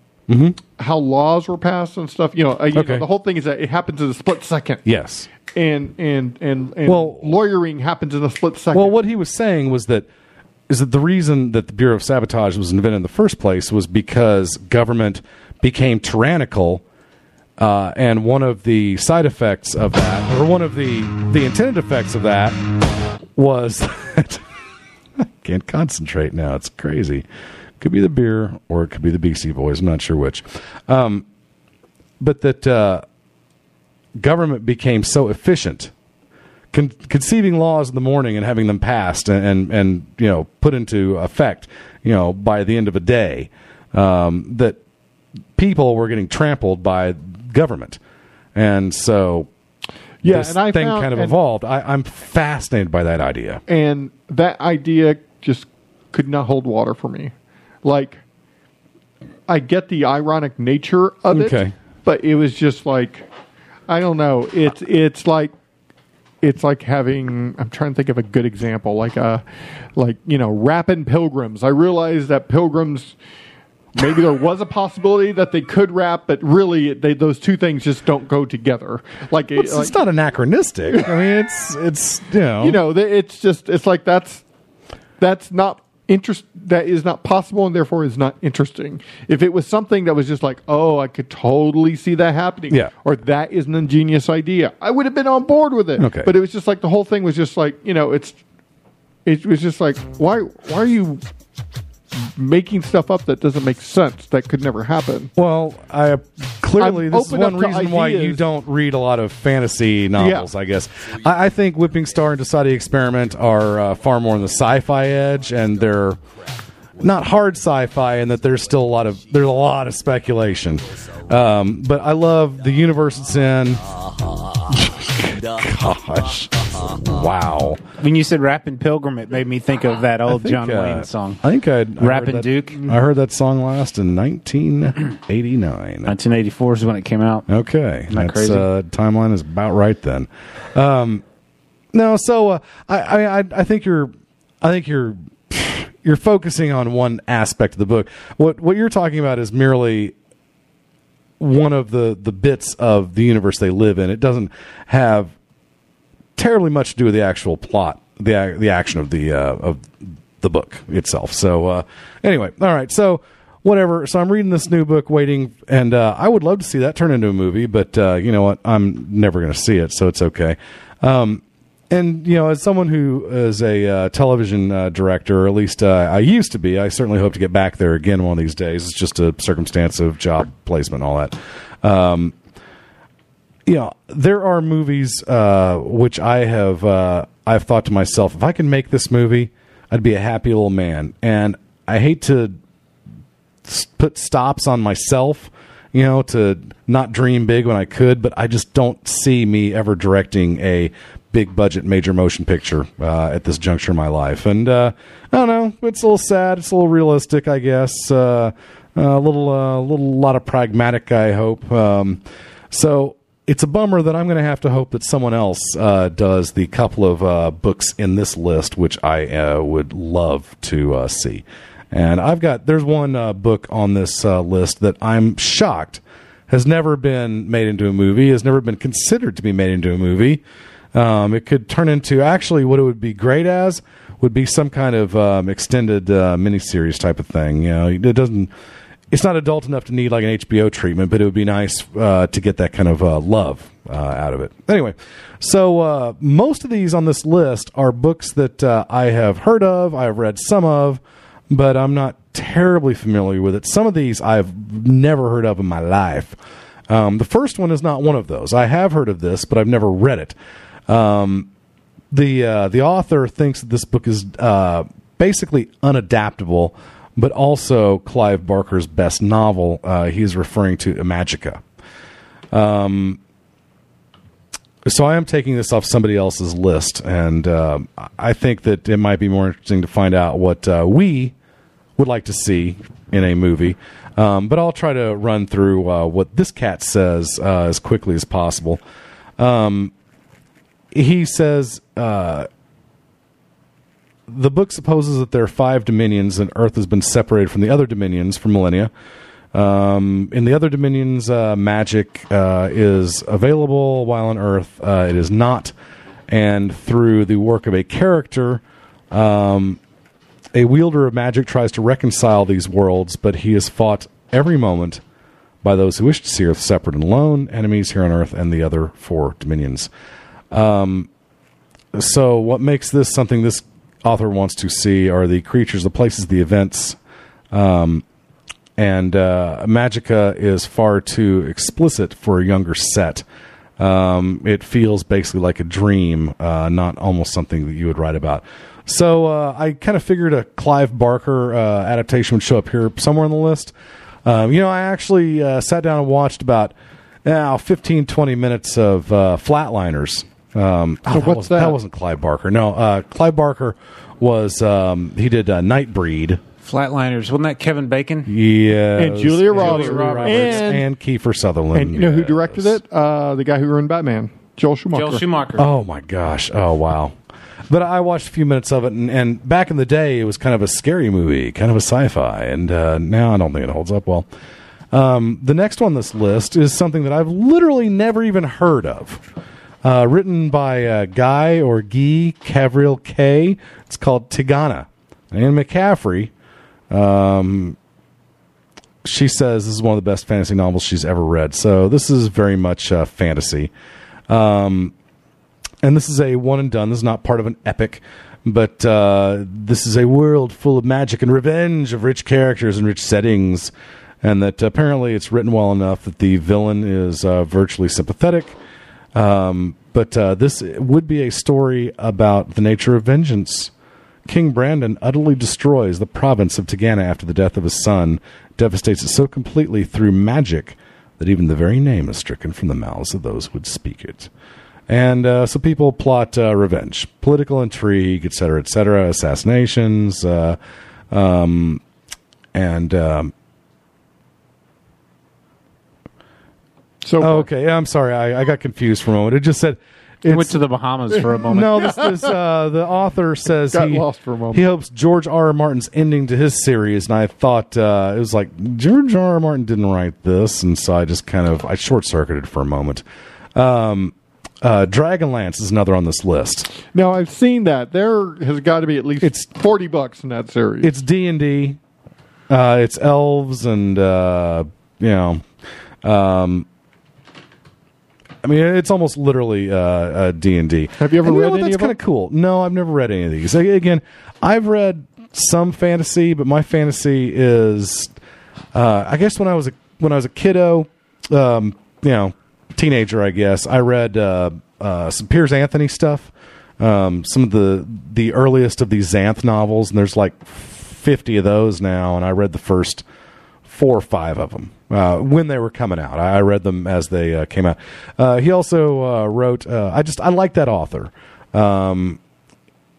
how laws were passed and stuff. You know, uh, you know, Mm-hmm. The whole thing is that it happens in a split second. Yes. And and and, and Well- lawyering happens in a split second. Well, what he was saying was that is that the reason that the Bureau of Sabotage was invented in the first place was because government became tyrannical, uh, and one of the side effects of that, or one of the the intended effects of that, was that I [LAUGHS] can't concentrate now. It's crazy. Could be the beer, or it could be the BC Boys. I'm not sure which. Um, but that uh, government became so efficient con- conceiving laws in the morning and having them passed and, and and you know put into effect you know by the end of a day um, that people were getting trampled by government and so Yeah, this and I thing found- kind of evolved I, i'm fascinated by that idea and that idea just could not hold water for me. Like, I get the ironic nature of it, Okay. but it was just like, I don't know. It's it's like it's like having. I'm trying to think of a good example, like a like you know, rapping pilgrims. I realized that pilgrims. Maybe there was a possibility that they could rap, but really, they, those two things just don't go together. Like, it- it's, like it's not anachronistic i mean it's it's you know you know, it's just it's like that's that's not interest that is not possible and therefore is not interesting. If it was something that was just like, oh, I could totally see that happening, Yeah. or that is an ingenious idea, I would have been on board with it. Okay. but it was just like the whole thing was just like you know, it's it was just like why why are you making stuff up that doesn't make sense that could never happen? Well, I clearly I'm this is one up to reason why you don't read a lot of fantasy novels. I guess I, I think Whipping Star and Dosadi Experiment are uh, far more on the sci-fi edge, and they're not hard sci-fi, and that there's still a lot of there's a lot of speculation. Um, but I love the universe it's in. [LAUGHS] Gosh, wow! When you said "Rapping Pilgrim," it made me think of that old think, John uh, Wayne song. I think I'd, I Rappin' heard that- Duke. I heard that song last in 1989. 1984 is when it came out. Okay, Isn't that that's crazy? uh, timeline is about right then. Um, no, so uh, I, I, I- I think you're, I think you're, you're focusing on one aspect of the book. What what you're talking about is merely one of the the bits of the universe they live in. It doesn't have terribly much to do with the actual plot, the the action of the uh, of the book itself. So uh, anyway, all right. So whatever. So I'm reading this new book, waiting, and uh, I would love to see that turn into a movie, but uh, you know what? I'm never going to see it, so it's okay. Um, and you know, as someone who is a uh, television uh, director, or at least uh, I used to be, I certainly hope to get back there again one of these days. It's just a circumstance of job placement, all that. Um, you know, there are movies uh, which I have uh, I've thought to myself, if I can make this movie, I'd be a happy little man. And I hate to put stops on myself, you know, to not dream big when I could, but I just don't see me ever directing a big budget major motion picture uh, at this juncture in my life. And uh, I don't know, it's a little sad, it's a little realistic, I guess. Uh, a little, uh, little lot of pragmatic, I hope. Um, so it's a bummer that I'm going to have to hope that someone else uh, does the couple of uh, books in this list, which I uh, would love to uh, see. And I've got there's one uh, book on this uh, list that I'm shocked has never been made into a movie, has never been considered to be made into a movie. Um, it could turn into actually what it would be great as would be some kind of um, extended uh, miniseries type of thing. You know, it doesn't. It's not adult enough to need like an HBO treatment, but it would be nice uh, to get that kind of uh, love uh, out of it. Anyway, so uh, most of these on this list are books that uh, I have heard of, I've read some of, but I'm not terribly familiar with it. Some of these I've never heard of in my life. Um, the first one is not one of those. I have heard of this, but I've never read it. Um, the uh, the author thinks that this book is uh, basically unadaptable, but also Clive Barker's best novel. Uh, he's referring to Imajica. Um, so I am taking this off somebody else's list, and um I think that it might be more interesting to find out what uh, we would like to see in a movie. Um, but I'll try to run through uh, what this cat says uh, as quickly as possible. Um, he says uh, the book supposes that there are five dominions and Earth has been separated from the other dominions for millennia. Um, in the other dominions, uh, magic uh, is available, while on Earth uh, it is not. And through the work of a character, um, a wielder of magic tries to reconcile these worlds, but he is fought every moment by those who wish to see Earth separate and alone, enemies here on Earth, and the other four dominions. Um, so, what makes this something this author wants to see are the creatures, the places, the events. Um, and uh, Magica is far too explicit for a younger set. Um, it feels basically like a dream, uh, not almost something that you would write about. So uh, I kind of figured a Clive Barker uh, adaptation would show up here somewhere on the list. Um, you know, I actually uh, sat down and watched about now 15, 20 minutes of uh, Flatliners. Um, oh, what's wasn't- that? wasn't Clive Barker. No, uh, Clive Barker was um, he did uh, Nightbreed. Flatliners. Wasn't that Kevin Bacon? Yeah, And Julia Roberts. Roberts And- and, Kiefer Sutherland. And you know who directed it? Uh, the guy who ruined Batman, Joel Schumacher. Joel Schumacher. Oh my gosh! Oh wow! But I watched a few minutes of it, and, and back in the day, it was kind of a scary movie, kind of a sci-fi, and uh, now I don't think it holds up well. Um, the next one on this list is something that I've literally never even heard of. Uh, written by uh, Guy or Guy Gavriel Kay. It's called Tigana. Anne McCaffrey. Um, she says this is one of the best fantasy novels she's ever read. So this is very much uh, fantasy. Um, and this is a one and done. This is not part of an epic, but uh, this is a world full of magic and revenge, of rich characters and rich settings, and that apparently it's written well enough that the villain is uh, virtually sympathetic. Um, but uh, this would be a story about the nature of vengeance. King Brandin utterly destroys the province of Tigana after the death of his son, devastates it so completely through magic that even the very name is stricken from the mouths of those who would speak it. And uh, so people plot uh, revenge, political intrigue, etc., etc., assassinations, uh, um, and um, so okay. I'm sorry, I, I got confused for a moment. It just said it went to the Bahamas for a moment. [LAUGHS] no, this is uh, the author [LAUGHS] says Got he, lost for a moment. he hopes George R. R. Martin's ending to his series, and I thought uh, it was like George R. R. Martin didn't write this, and so I just kind of I short circuited for a moment. Um, uh, Dragonlance is another on this list. Now I've seen that. There has got to be at least it's forty bucks in that series. It's D and D. Uh, it's elves and uh, you know, um, I mean, it's almost literally uh, uh, D and D. Have you ever And read know what? any That's kind of cool. No, I've never read any of these. Again, I've read some fantasy, but my fantasy is, uh, I guess when I was a when I was a kiddo, um, you know, teenager, I guess I read uh, uh, some Piers Anthony stuff, um, some of the the earliest of these Xanth novels, and there's like fifty of those now, and I read the first four or five of them uh, when they were coming out. I read them as they uh, came out. Uh, he also uh, wrote. Uh, I just I like that author. Um,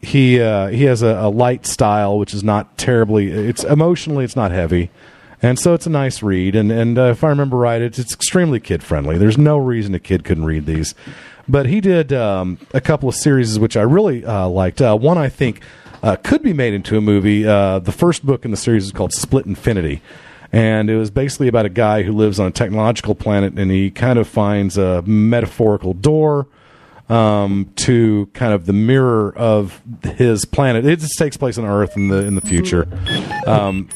he uh, he has a, a light style, which is not terribly. It's emotionally, it's not heavy, and so it's a nice read. And and if I remember right, it's it's extremely kid friendly. There's no reason a kid couldn't read these. But he did um, a couple of series which I really liked. One I think could be made into a movie. The first book in the series is called Split Infinity. And it was basically about a guy who lives on a technological planet and he kind of finds a metaphorical door um, to kind of the mirror of his planet. It just takes place on Earth in the in the future. Um,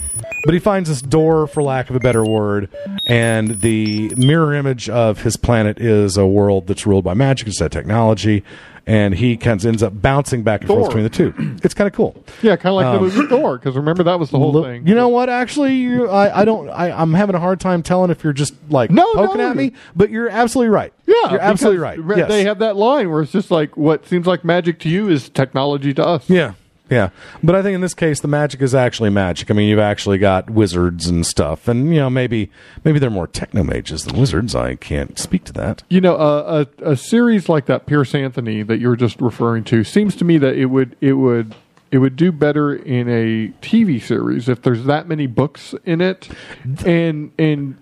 but he finds this door, for lack of a better word, and the mirror image of his planet is a world that's ruled by magic instead of technology. And he kind of ends up bouncing back and forth between the two. [CLEARS THROAT] It's kind of cool. Yeah, kind of like the Um, movie Thor. Because remember that was the whole Look- thing. You know what? Actually, you, I, I don't. I, I'm having a hard time telling if you're just like No, poking no. at me, but you're absolutely right. Yeah, you're absolutely right. Yes. They have that line where it's just like what seems like magic to you is technology to us. Yeah, yeah. But I think in this case, the magic is actually magic. I mean, you've actually got wizards and stuff, and you know, maybe maybe they're more techno mages than wizards. I can't speak to that. You know, uh, a a series like that, Piers Anthony, that you were just referring to, seems to me that it would it would it would do better in a TV series if there's that many books in it, and and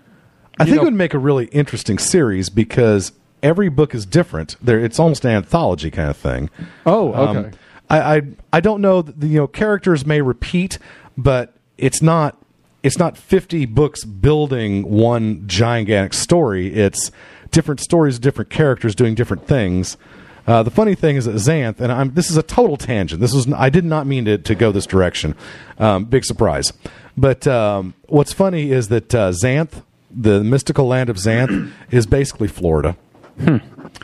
I think know, it would make a really interesting series because every book is different. There, it's almost an anthology kind of thing. Oh, Um, okay. I, I I don't know. the, You know, characters may repeat, but it's not. It's not fifty books building one gigantic story. It's different stories, different characters doing different things. Uh, the funny thing is that Xanth, and I'm, this is a total tangent. This was I did not mean to, to go this direction. Um, big surprise. But um, what's funny is that uh, Xanth, the mystical land of Xanth, [CLEARS THROAT] is basically Florida.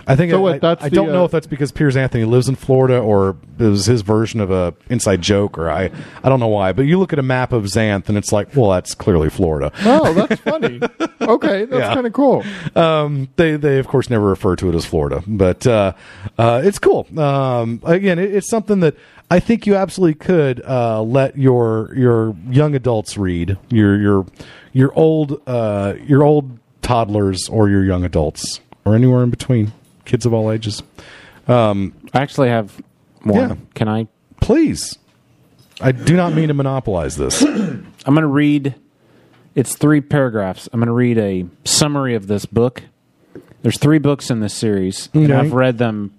I think So I, that's I the, don't know uh, if that's because Piers Anthony lives in Florida or it was his version of a inside joke or I I don't know why. But you look at a map of Xanth and it's like, well, that's clearly Florida. oh, that's funny. [LAUGHS] okay, that's Yeah. kind of cool. Um, they they of course never refer to it as Florida, but uh, uh, it's cool. Um, again, it, it's something that I think you absolutely could uh, let your your young adults read your your your old uh, your old toddlers or your young adults or anywhere in between, kids of all ages. Um, I actually have more. Yeah. Can I? please, I do not mean to monopolize this. [CLEARS THROAT] I'm going to read. It's three paragraphs. I'm going to read a summary of this book. There's three books in this series, and I've read them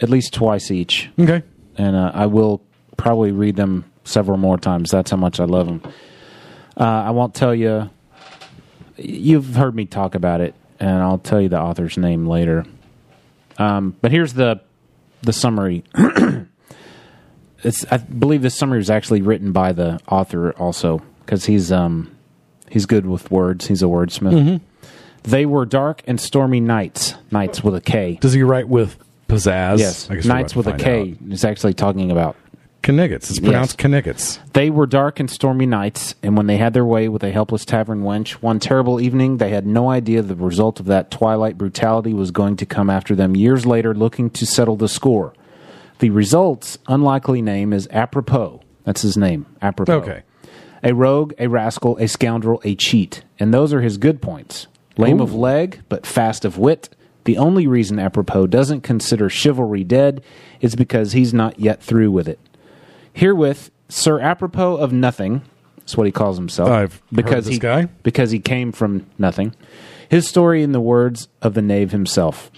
at least twice each. Okay. and uh, I will probably read them several more times. That's how much I love them. Uh, I won't tell you. You've heard me talk about it, and I'll tell you the author's name later. Um, but here's the the summary. [CLEARS THROAT] it's I believe this summary was actually written by the author also because he's um he's good with words. He's a wordsmith. Mhm. They were dark and stormy nights. Nights with a K. Does he write with pizzazz? Yes, nights with a K. K is actually talking about Kniggets. It's pronounced Kniggets. They were dark and stormy nights, and when they had their way with a helpless tavern wench, one terrible evening, they had no idea the result of that twilight brutality was going to come after them years later, looking to settle the score. The result's unlikely name is Apropos. That's his name, Apropos. Okay. A rogue, a rascal, a scoundrel, a cheat. And those are his good points. Lame of leg, but fast of wit. The only reason Apropos doesn't consider chivalry dead is because he's not yet through with it. Herewith, Sir Apropos of Nothing, that's what he calls himself. I've because this he, guy. Because he came from nothing. His story in the words of the knave himself.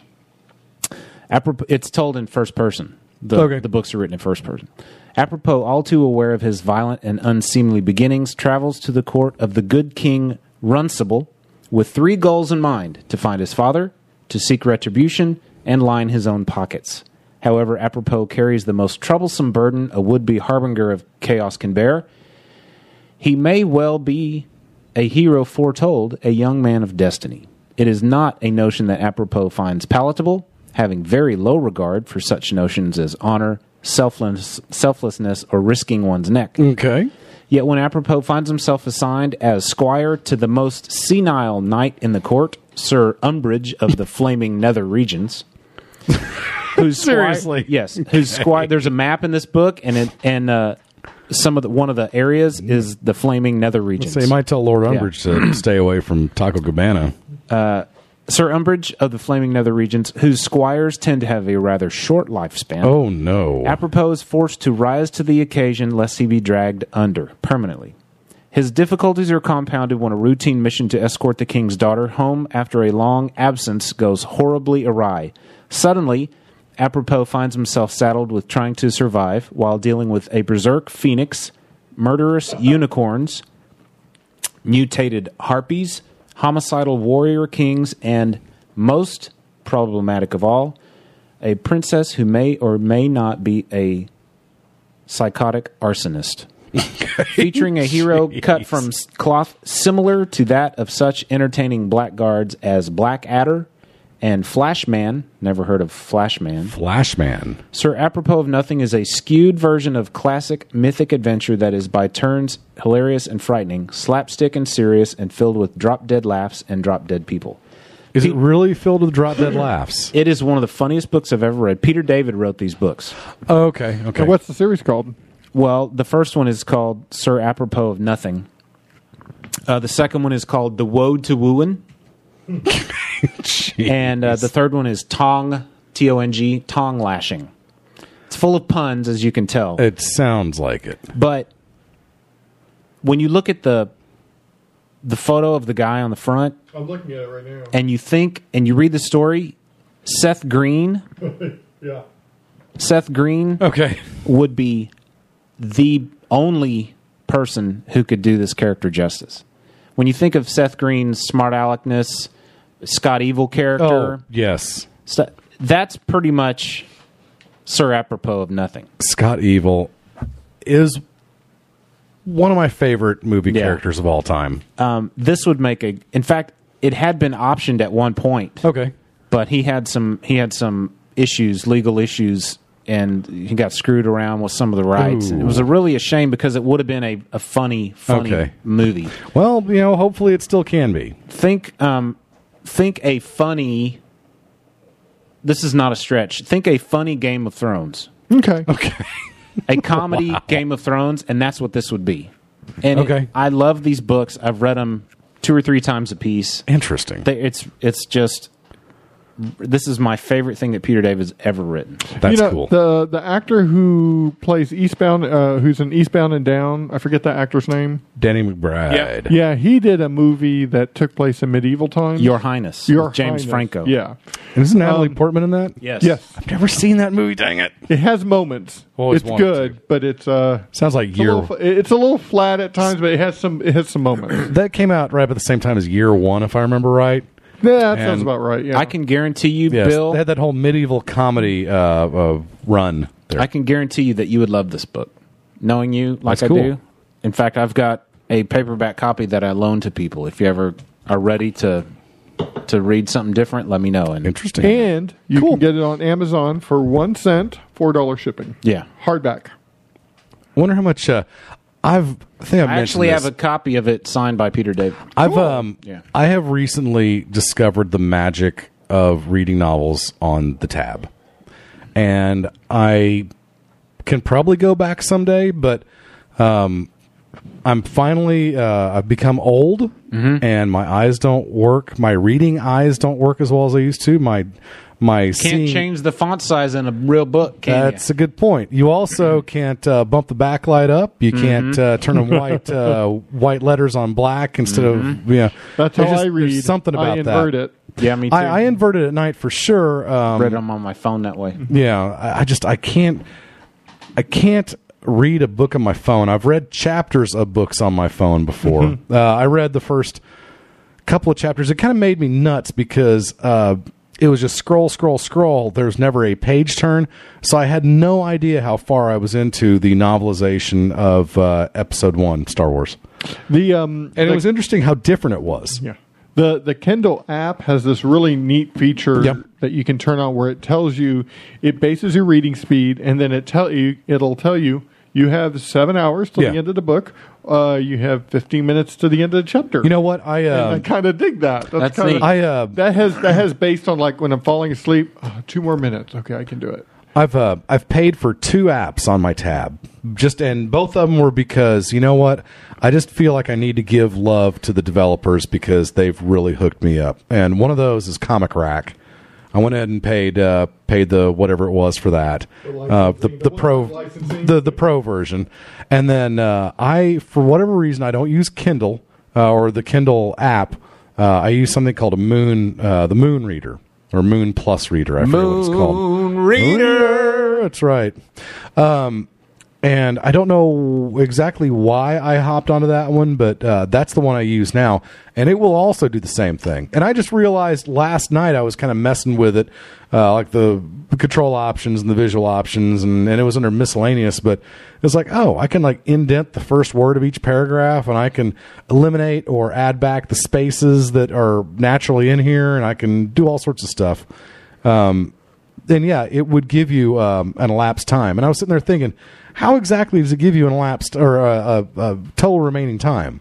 Apropos, it's told in first person. The, Okay. the books are written in first person. Apropos, all too aware of his violent and unseemly beginnings, travels to the court of the good king Runcible with three goals in mind to find his father, to seek retribution, and line his own pockets. However, Apropos carries the most troublesome burden a would be harbinger of chaos can bear. He may well be a hero foretold, a young man of destiny. It is not a notion that apropos finds palatable, having very low regard for such notions as honor, selfless, selflessness, or risking one's neck. Okay. Yet when apropos finds himself assigned as squire to the most senile knight in the court, Sir Umbrage of the flaming nether regions, whose [LAUGHS] squire- Seriously? yes, whose [LAUGHS] squire. There's a map in this book, and it and uh, some of the one of the areas is the flaming nether regions. So you might tell Lord Yeah. Umbrage to [CLEARS THROAT] stay away from Taco Cabana. Uh, Sir Umbrage of the Flaming Nether Regions, whose squires tend to have a rather short lifespan. Oh no! Apropos is forced to rise to the occasion lest he be dragged under permanently. His difficulties are compounded when a routine mission to escort the king's daughter home after a long absence goes horribly awry. Suddenly, Apropos finds himself saddled with trying to survive while dealing with a berserk phoenix, murderous unicorns, mutated harpies, homicidal warrior kings, and most problematic of all, a princess who may or may not be a psychotic arsonist. Featuring a hero [LAUGHS] cut from cloth similar to that of such entertaining blackguards as Blackadder and Flashman. Never heard of Flashman. Flashman. Sir Apropos of Nothing is a skewed version of classic mythic adventure that is by turns hilarious and frightening, slapstick and serious, and filled with drop dead laughs and drop dead people. Is it really filled with drop dead laughs? It is one of the funniest books I've ever read. Peter David wrote these books. Oh, okay, okay. And what's the series called? Well, the first one is called Sir Apropos of Nothing. Uh, the second one is called The Woad to Wuin. [LAUGHS] and uh, the third one is Tong, T O N G, Tong Lashing. It's full of puns, as you can tell. It sounds like it. But when you look at the the photo of the guy on the front I'm looking at it right now. and you think and you read the story, Seth Green, [LAUGHS] yeah. Seth Green okay. would be the only person who could do this character justice. When you think of Seth Green's smart aleckness, Scott Evil character, Oh, yes. stu- that's pretty much Sir Apropos of Nothing. Scott Evil is one of my favorite movie characters of all time. Um, this would make a. In fact, it had been optioned at one point. Okay, but he had some he had some issues, legal issues, and he got screwed around with some of the rights. It was a really a shame because it would have been a, a funny, funny Okay. movie. Well, you know, hopefully it still can be. Think, um, think a funny. This is not a stretch. Think a funny Game of Thrones. Okay. Okay. a comedy [LAUGHS] Game of Thrones, and that's what this would be. And Okay. I love these books. I've read them two or three times a piece. Interesting. They, it's it's just this is my favorite thing that Peter David's ever written. That's you know, cool. The the actor who plays Eastbound, uh, who's in Eastbound and Down, I forget that actor's name. Danny McBride. Yeah, yeah, he did a movie that took place in medieval times. Your Highness, Your with James Highness. Franco. Yeah, And isn't Natalie Um, Portman in that? Yes. yes. I've never seen that movie. Dang it! It has moments. Always it's wanted good, but it's uh, Sounds like it's a, year. little, it's a little flat at times, but it has some it has some moments. That came out right about the same time as Year One, if I remember right. Yeah, that And- sounds about right. Yeah, I can guarantee you, Yes, Bill. they had that whole medieval comedy uh, uh, run. There. I can guarantee you that you would love this book, knowing you like That's I cool. do. In fact, I've got a paperback copy that I loan to people. If you ever are ready to to read something different, let me know. And Interesting. and you can get it on Amazon for one cent, four dollar shipping. yeah, Hardback. I wonder how much. Uh, I've I think I've I actually have a copy of it signed by Peter David. I've um Yeah. I have recently discovered the magic of reading novels on the tab. And I can probably go back someday, but um I'm finally uh I've become old Mm-hmm. and my eyes don't work. My reading eyes don't work as well as they used to. My my Can't seeing, change the font size in a real book, can that's a good point. You also can't uh, bump the backlight up. You can't Mm-hmm. uh, turn on white uh, [LAUGHS] white letters on black instead of yeah. That's how just- I read. Something about I invert that. it. Yeah, me too. I, I invert it at night for sure. Um, read them on my phone that way. yeah, I, I just I can't I can't read a book on my phone. I've read chapters of books on my phone before. Mm-hmm. uh, I read the first couple of chapters. It kind of made me nuts because uh, it was just scroll, scroll, scroll. There's never a page turn, so I had no idea how far I was into the novelization of uh, Episode One, Star Wars. The um, and the- it was interesting how different it was. Yeah. The the Kindle app has this really neat feature Yep. that you can turn on where it tells you it bases your reading speed and then it tell you it'll tell you you have seven hours to Yeah. the end of the book. Uh, you have fifteen minutes to the end of the chapter. You know what? I uh, I kind of dig that. That's, That's kinda, neat. I uh, that has that has based on like when I'm falling asleep. "Oh, two more minutes. Okay, I can do it. I've uh, I've paid for two apps on my tab, just and both of them were because you know what, I just feel like I need to give love to the developers because they've really hooked me up. And one of those is Comic Rack. I went ahead and paid uh, paid the whatever it was for that, uh, the the pro the the pro version, and then uh, I for whatever reason I don't use Kindle uh, or the Kindle app. Uh, I use something called a Moon uh, the Moon Reader or Moon Plus Reader. I forget what it's called. Moon Reader. That's right. Um, and I don't know exactly why I hopped onto that one, but uh, that's the one I use now, and it will also do the same thing. And I just realized last night I was kind of messing with it, uh, like the control options and the visual options, and, and it was under miscellaneous. But it's like, oh, I can like indent the first word of each paragraph, and I can eliminate or add back the spaces that are naturally in here, and I can do all sorts of stuff. Um, then yeah, it would give you um, an elapsed time. And I was sitting there thinking, how exactly does it give you an elapsed or a, a, a total remaining time?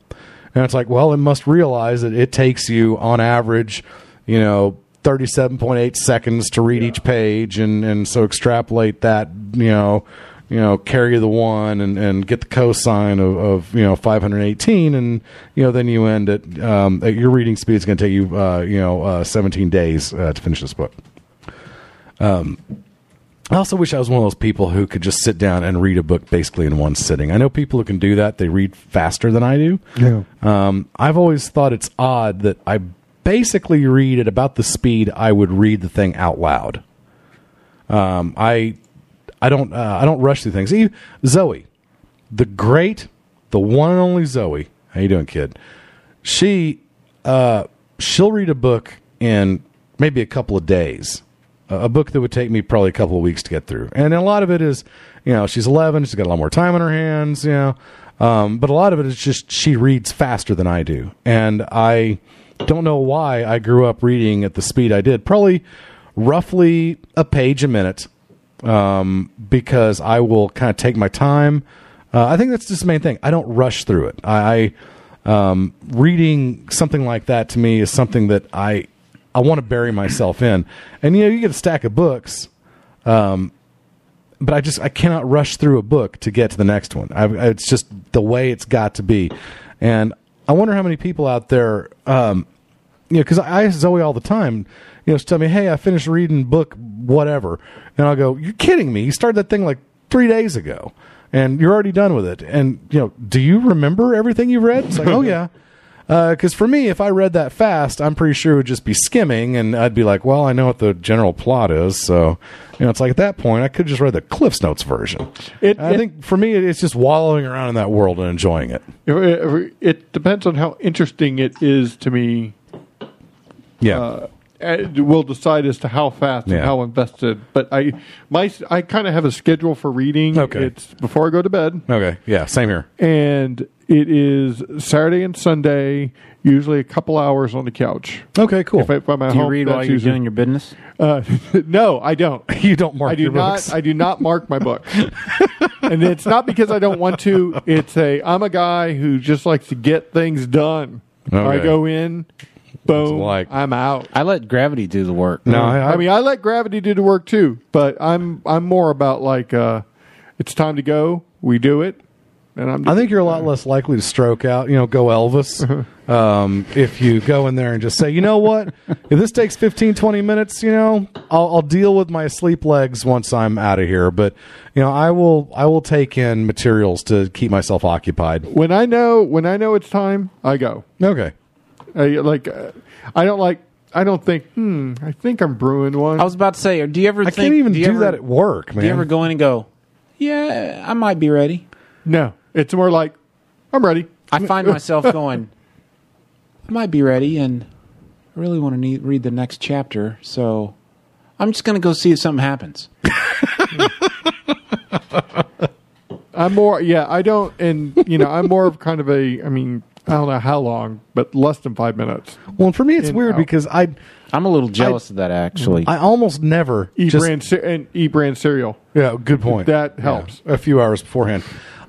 And it's like, well, it must realize that it takes you on average, you know, 37.8 seconds to read each page. And, and so extrapolate that, you know, you know, carry the one and, and get the cosine of, of, you know, 518. And, you know, then you end at, um, at your reading speed is going to take you, uh, you know, uh, 17 days uh, to finish this book. Um, I also wish I was one of those people who could just sit down and read a book basically in one sitting. I know people who can do that; they read faster than I do. Yeah. Um, I've always thought it's odd that I basically read at about the speed I would read the thing out loud. Um, I I don't uh, I don't rush through things. Eve- Zoe, the great, the one and only Zoe. How you doing, kid? She uh, she'll read a book in maybe a couple of days. A book that would take me probably a couple of weeks to get through, and a lot of it is, you know, she's 11, she's got a lot more time on her hands, you know, um, but a lot of it is just she reads faster than I do, and I don't know why I grew up reading at the speed I did, probably roughly a page a minute, um, because I will kind of take my time. Uh, I think that's just the main thing. I don't rush through it. I, I um, reading something like that to me is something that I I want to bury myself in. And you know, you get a stack of books, um, but I just I cannot rush through a book to get to the next one. I, it's just the way it's got to be. And I wonder how many people out there, um, you know, because I ask Zoe all the time, you know, she tell me, "Hey, I finished reading book whatever," and I'll go, "You're kidding me! You started that thing like three days ago." And you're already done with it. And you know, do you remember everything you've read? It's like, oh yeah, because for me, if I read that fast, I'm pretty sure it would just be skimming, and I'd be like, "Well, I know what the general plot is." So, you know, it's like at that point, I could just read the Cliff's Notes version. It- I it- think for me, it's just wallowing around in that world and enjoying it. It, it- depends on how interesting it is to me. Yeah, uh, it will decide as to how fast Yeah. and how invested. But I, my, I kind of have a schedule for reading. Okay. it's before I go to bed, okay, yeah, same here. and it is Saturday and Sunday. Usually a couple hours on the couch. Okay, cool. If, I, if I'm at Do you home, read while you're usually- doing your business? Uh, [LAUGHS] no, I don't. [LAUGHS] You don't mark I do your not. books. I do not mark my book, [LAUGHS] and it's not because I don't want to. It's a. I'm a guy who just likes to get things done. I Okay. go in, boom, like- I'm out. I let gravity do the work. No, I, I, mean, I let gravity do the work too, but I'm I'm more about like uh, it's time to go. We do it, and I'm. I think you're a lot less likely to stroke out, you know, go Elvis. [LAUGHS] um, if you go in there and just say, you know what, if this takes 15, 20 minutes, you know, I'll, I'll deal with my sleep legs once I'm out of here. But you know, I will, I will take in materials to keep myself occupied. when I know when I know it's time, I go. Okay. I, like uh, I don't like. I don't think. Hmm. I think I'm brewing one. I was about to say, do you ever I think, can't even do, do, ever, that at work, man. Do you ever go in and go, yeah, I might be ready? no, it's more like I'm ready. I find myself going, I might be ready, and I really want to need, read the next chapter, so I'm just going to go see if something happens. [LAUGHS] I'm more, yeah, I don't, and, you know, I'm more of kind of a, I mean, I don't know how long, but less than five minutes. Well, for me, it's In- weird out. because I I'm a little jealous of that actually. I almost never E just brand ce- and E brand cereal. yeah. Good point. That Yeah, helps. a few hours beforehand.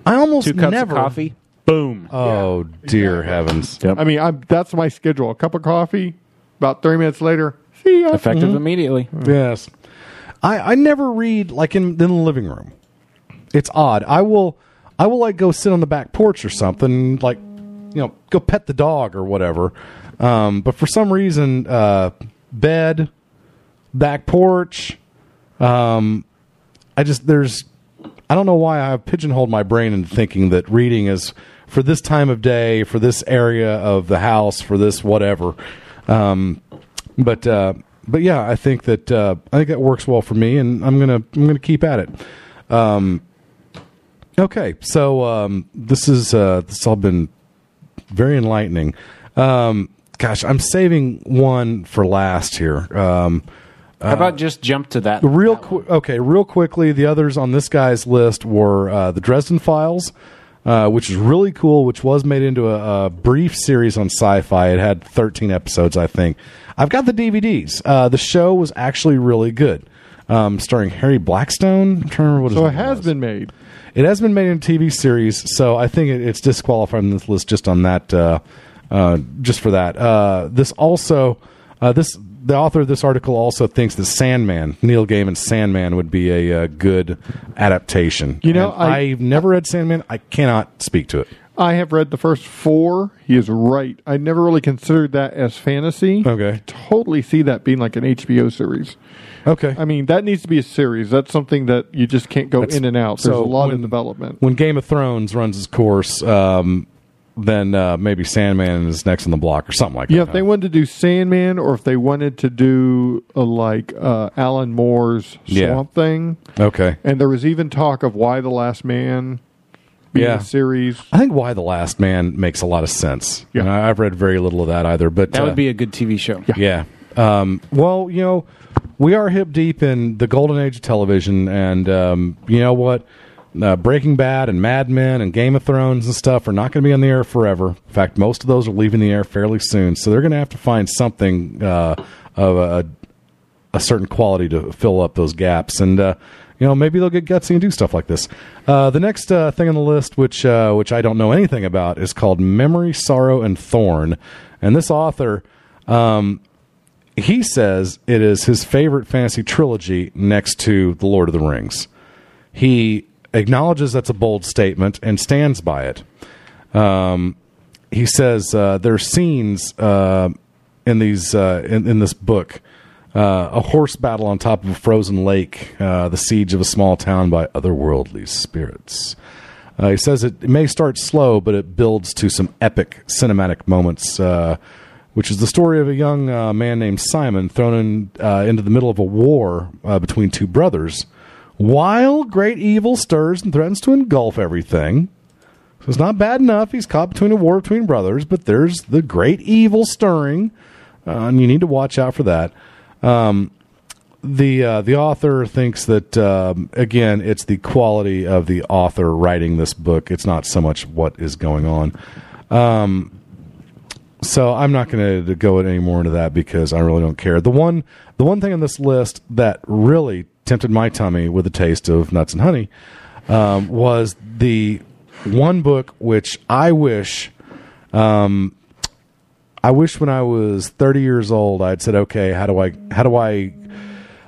I almost Two cups never of coffee. Boom. Oh dear heavens! I mean, I'm that's my schedule. A cup of coffee, about 30 minutes later, see ya. Effective immediately. Yes. I, I never read like in, in the living room. It's odd. I will I will like go sit on the back porch or something, like you know, go pet the dog or whatever. Um, but for some reason, uh, bed, back porch, um, I just there's I don't know why I pigeonholed my brain into thinking that reading is for this time of day, for this area of the house, for this whatever. Um, but uh, but yeah, I think that uh, I think that works well for me, and I'm gonna I'm gonna keep at it. Um, okay, so um, this is uh, this all been very enlightening. Um, gosh, I'm saving one for last here. How about just jump to that? real qu- okay, real quickly, the others on this guy's list were uh, the Dresden Files, uh, which is really cool, which was made into a, a brief series on Sci-Fi. It had 13 episodes, I think. I've got the DVDs. Uh, the show was actually really good, um, starring Harry Blackstone. I'm trying to remember what So it has was. been made. It has been made into a TV series, so I think it, it's disqualified on this list just on that, uh, uh, just for that. Uh, this also, uh, this the author of this article also thinks that Sandman, Neil Gaiman's Sandman, would be a, uh good adaptation. You know, And I- I've never read Sandman. I cannot speak to it. I have read the first four. He is right. I never really considered that as fantasy. Okay. Totally see that being like an HBO series. Okay. I mean, that needs to be a series. That's something that you just can't go That's- in and out. There's so a lot in when- development. When Game of Thrones runs its course, um, then uh, maybe Sandman is next on the block or something like Yeah, that. Yeah, if they wanted to do Sandman or if they wanted to do uh, like uh, Alan Moore's Yeah. Swamp Thing, Okay. and there was even talk of Y the Last Man being Yeah. a series. I think Y the Last Man makes a lot of sense. Yeah. And I- I've read very little of that either, but That uh, would be a good TV show. yeah. Um, well, you know, we are hip deep in the golden age of television, and um, you know what? Uh, Breaking Bad and Mad Men and Game of Thrones and stuff are not going to be on the air forever. In fact, most of those are leaving the air fairly soon, so they're going to have to find something uh, of a, a certain quality to fill up those gaps, and uh, you know maybe they'll get gutsy and do stuff like this. Uh, the next uh, thing on the list, which uh, which I don't know anything about, is called Memory, Sorrow, and Thorn, and this author. Um, he says it is his favorite fantasy trilogy next to The Lord of the Rings. He acknowledges that's a bold statement and stands by it. Um, he says uh, there are scenes uh, in these uh, in, in this book. Uh, a horse battle on top of a frozen lake, uh, the siege of a small town by otherworldly spirits. Uh, he says it, may start slow, but it builds to some epic cinematic moments, which is the story of a young man named Simon thrown in, into the middle of a war between two brothers, while great evil stirs and threatens to engulf everything. So it's not bad enough he's caught between a war between brothers, but there's the great evil stirring, uh, and you need to watch out for that. Um, the uh, the author thinks that um, again, it's the quality of the author writing this book. It's not so much what is going on. Um, so I'm not going to go any more into that because I really don't care. The one the one thing on this list that really tempted my tummy with a taste of nuts and honey um, was the one book which I wish. Um, I wish when I was 30 years old, I'd said, "Okay, how do I, how do I,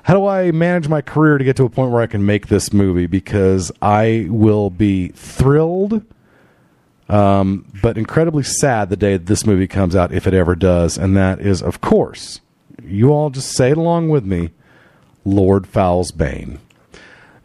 how do I manage my career to get to a point where I can make this movie?" Because I will be thrilled, um, but incredibly sad the day this movie comes out, if it ever does. And that is, of course, you all just say it along with me, Lord Fowl's Bane.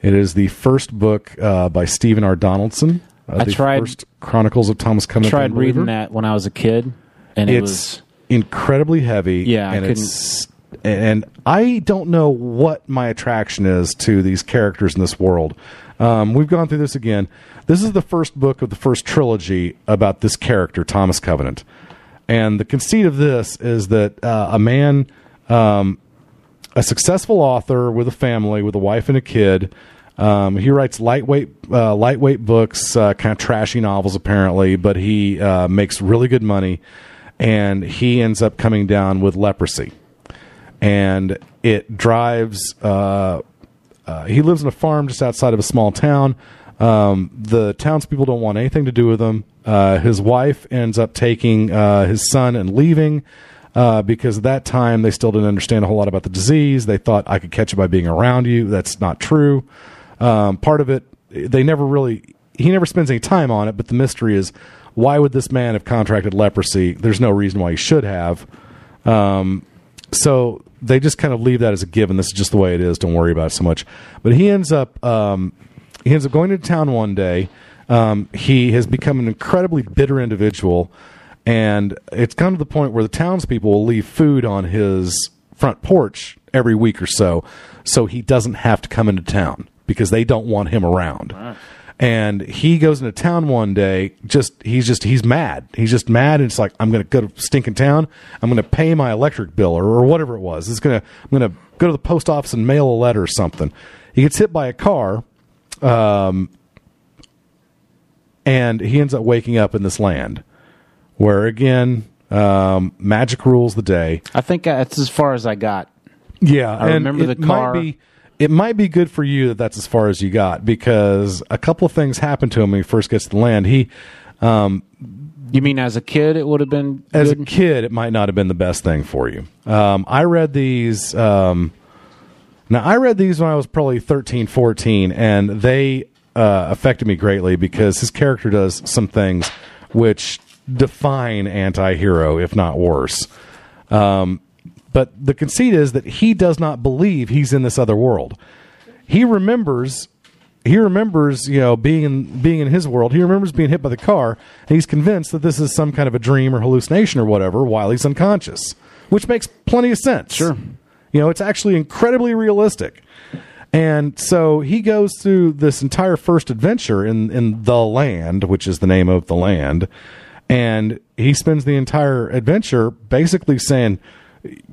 It is the first book uh, by Stephen R. Donaldson. Uh, I the tried- first Chronicles of Thomas I Covenant. tried reading that when I was a kid, and it it's was incredibly heavy. Yeah, I and it's and I don't know what my attraction is to these characters in this world. Um, we've gone through this again. This is the first book of the first trilogy about this character, Thomas Covenant, and the conceit of this is that uh, a man, um, a successful author with a family, with a wife and a kid. Um, he writes lightweight, uh, lightweight books, uh, kind of trashy novels, apparently, but he uh, makes really good money, and he ends up coming down with leprosy, and it drives. Uh, uh, he lives in a farm just outside of a small town. Um, the townspeople don't want anything to do with him. Uh, his wife ends up taking his son and leaving uh, because at that time they still didn't understand a whole lot about the disease. They thought I could catch it by being around you. That's not true. Um, part of it, they never really, he never spends any time on it, but the mystery is why would this man have contracted leprosy? There's no reason why he should have. Um, so they just kind of leave that as a given. This is just the way it is. Don't worry about it so much. But he ends up um, he ends up going to town one day. Um, he has become an incredibly bitter individual, and it's come to the point where the townspeople will leave food on his front porch every week or so, so he doesn't have to come into town because they don't want him around. And he goes into town one day. Just he's just he's mad. He's just mad. And it's like I'm going to go to stinking town. I'm going to pay my electric bill or, or whatever it was. It's gonna I'm going to go to the post office and mail a letter or something. He gets hit by a car, um, and he ends up waking up in this land where again um, magic rules the day. I think that's as far as I got. Yeah, I remember the car. Might be, it might be good for you that that's as far as you got because a couple of things happened to him when he first gets to the land. He, um, you mean as a kid, it would have been as good? a kid, it might not have been the best thing for you. Um, I read these. Um, now, I read these when I was probably 13, 14, and they uh, affected me greatly because his character does some things which define anti-hero, if not worse. Um, but the conceit is that he does not believe he's in this other world. He remembers he remembers, you know, being in being in his world. He remembers being hit by the car, and he's convinced that this is some kind of a dream or hallucination or whatever while he's unconscious, which makes plenty of sense. Sure. You know, it's actually incredibly realistic. And so he goes through this entire first adventure in in the land, which is the name of the land, and he spends the entire adventure basically saying,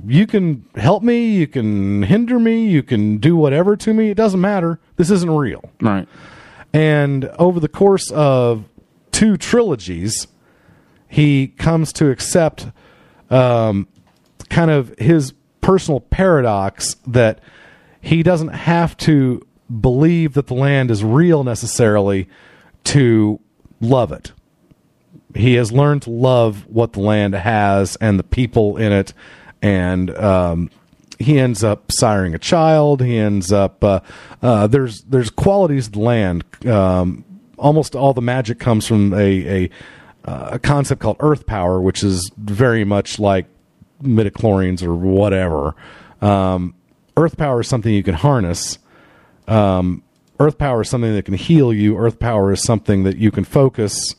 "You can help me, you can hinder me, you can do whatever to me. It doesn't matter. This isn't real." Right. And over the course of two trilogies, he comes to accept um, kind of his personal paradox that he doesn't have to believe that the land is real necessarily to love it. He has learned to love what the land has and the people in it, and um, he ends up siring a child. He ends up uh, uh, there's there's qualities of the land. Um, almost all the magic comes from a a, uh, a concept called earth power, which is very much like midichlorians or whatever. Um, earth power is something you can harness. Um, earth power is something that can heal you. Earth power is something that you can focus.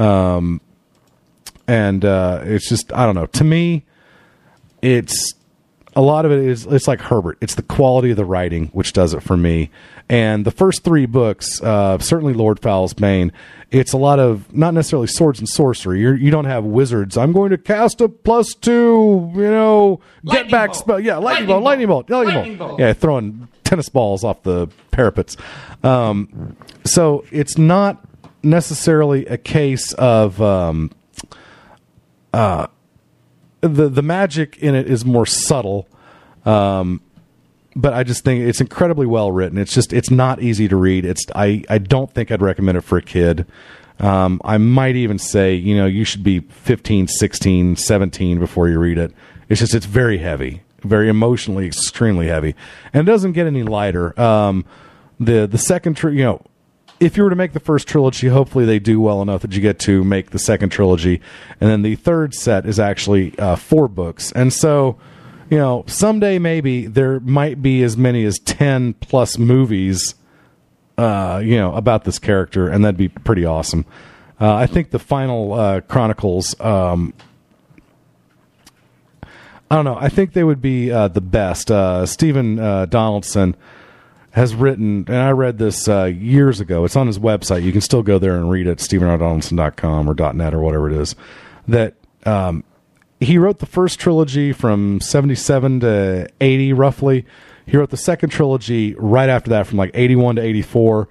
Um, and uh, it's just I don't know. To me, it's a lot of it is it's like Herbert. It's the quality of the writing which does it for me. And the first three books, uh, certainly Lord Fowl's Bane, it's a lot of not necessarily swords and sorcery. You're, you don't have wizards. I'm going to cast a plus two, you know, get back spell. Yeah, lightning, bolt, lightning bolt, lightning, bolt. Yeah, throwing tennis balls off the parapets. Um, so it's not necessarily a case of um, uh, the the magic in it is more subtle. Um, but I just think it's incredibly well written. It's just it's not easy to read. It's I I don't think I'd recommend it for a kid. Um, I might even say, you know, you should be 15, 16, 17 before you read it. It's just it's very heavy, very emotionally extremely heavy. And it doesn't get any lighter. Um, the the second tri- you know, if you were to make the first trilogy, hopefully they do well enough that you get to make the second trilogy, and then the third set is actually uh, four books, and so you know someday maybe there might be as many as ten plus movies, uh, you know, about this character, and that'd be pretty awesome. Uh, I think the final uh, Chronicles. Um, I don't know. I think they would be uh, the best. Uh, Stephen Donaldson has written, and I read this uh, years ago. It's on his website. You can still go there and read it, stephenrdonaldson.com or .net or whatever it is. That um, he wrote the first trilogy from 77 to 80, roughly. He wrote the second trilogy right after that, from like eighty one to eighty four,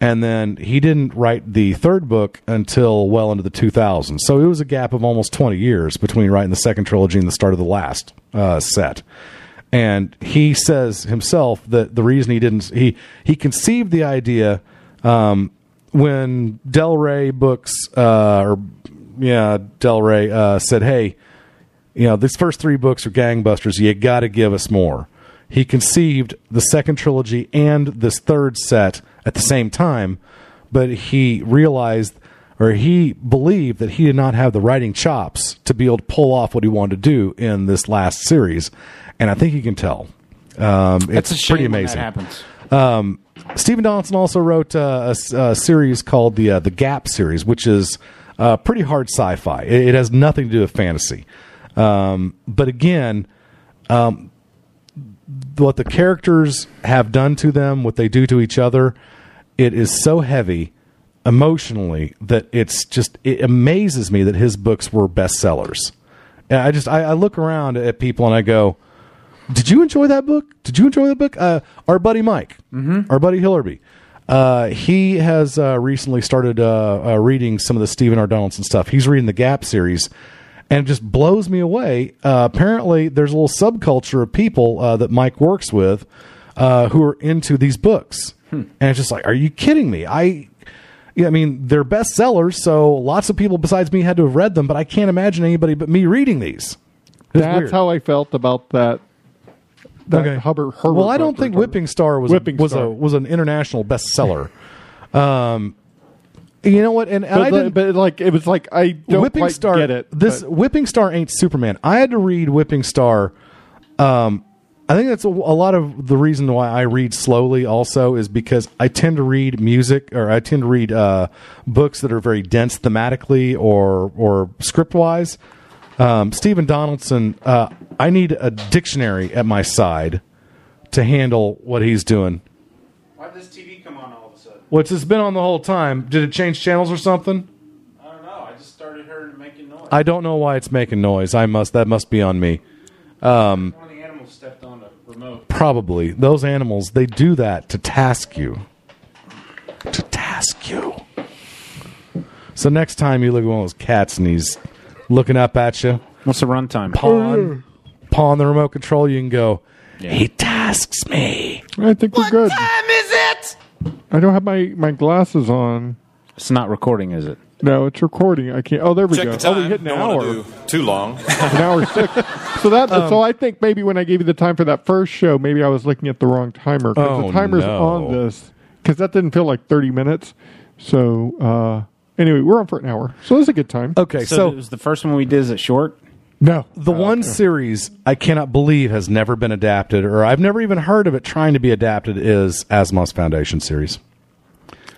and then he didn't write the third book until well into the two thousands. So it was a gap of almost twenty years between writing the second trilogy and the start of the last uh, set. And he says himself that the reason he didn't he he conceived the idea um, when Del Rey books uh, or yeah Del Rey uh, said, "Hey, you know these first three books are gangbusters. You got to give us more." He conceived the second trilogy and this third set at the same time, but he realized or he believed that he did not have the writing chops to be able to pull off what he wanted to do in this last series, and I think you can tell. Um, it's pretty amazing. Um, Stephen Donaldson also wrote uh, a a, series called the uh, the Gap series, which is uh, pretty hard sci-fi. It, it has nothing to do with fantasy, um, but again, um, what the characters have done to them, what they do to each other, it is so heavy emotionally that it's just it amazes me that his books were bestsellers. And I just I, I look around at people and I go, "Did you enjoy that book? Did you enjoy the book?" Uh, our buddy Mike, our buddy Hillerby, uh, he has uh, recently started uh, uh, reading some of the Stephen R. Donaldson stuff. He's reading the Gap series, and it just blows me away. Uh, apparently, there's a little subculture of people uh, that Mike works with uh, who are into these books, and it's just like, are you kidding me? I. Yeah, I mean, they're bestsellers, so lots of people besides me had to have read them, but I can't imagine anybody but me reading these. It's That's weird. how I felt about that. That Okay. Hubbard, Herbert well, I don't think Whipping Star was Whipping was Star. a was an international bestseller. um, you know what? And, and But, I didn't. but like it was like I don't Whipping quite Star. get it. This but- Whipping Star ain't Superman. I had to read Whipping Star. Um, I think that's a, a lot of the reason why I read slowly. Also, is because I tend to read music or I tend to read uh, books that are very dense thematically or or script wise. Um, Stephen Donaldson. Uh, I need a dictionary at my side to handle what he's doing. Why did this TV come on all of a sudden? What's this been on the whole time? Did it change channels or something? I don't know. I just started hearing it making noise. I don't know why it's making noise. I must. That must be on me. Um, One of the animals stepped on the remote. probably those animals. They do that to task you. To task you. So next time you look at one of those cats and he's looking up at you, What's the runtime? pawn, pawn the remote control, you can go. Yeah. He tasks me. I think we're good. What time is it? I don't have my, my glasses on. It's not recording, is it? No, it's recording. I can't. Oh, there we Check go. the time. Oh, we hit an Don't hour. wanna do too long. [LAUGHS] an hour six. So that. Um, so I think maybe when I gave you the time for that first show, maybe I was looking at the wrong timer because Oh, the timer's no. on this because that didn't feel like thirty minutes. So uh, anyway, we're on for an hour, so it was a good time. Okay, So, so it was the first one we did. Is it short? No, the one series I cannot believe has never been adapted, or I've never even heard of it trying to be adapted, is Asimov's Foundation series.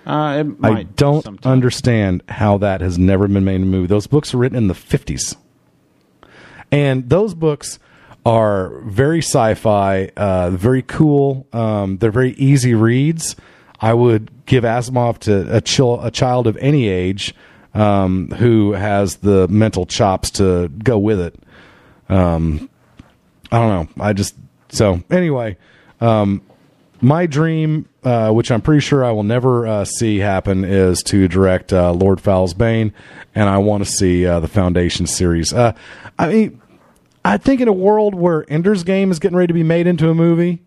Uh, it I don't sometime. understand how that has never been made a movie. Those books are written in the 50s. And those books are very sci-fi, uh, very cool. Um, they're very easy reads. I would give Asimov to a, a child of any age um, who has the mental chops to go with it. Um, I don't know. I just so anyway. Um, my dream, uh, which I'm pretty sure I will never uh, see happen, is to direct uh, Lord Fowl's Bane, and I want to see uh, the Foundation series. Uh, I mean, I think in a world where Ender's Game is getting ready to be made into a movie,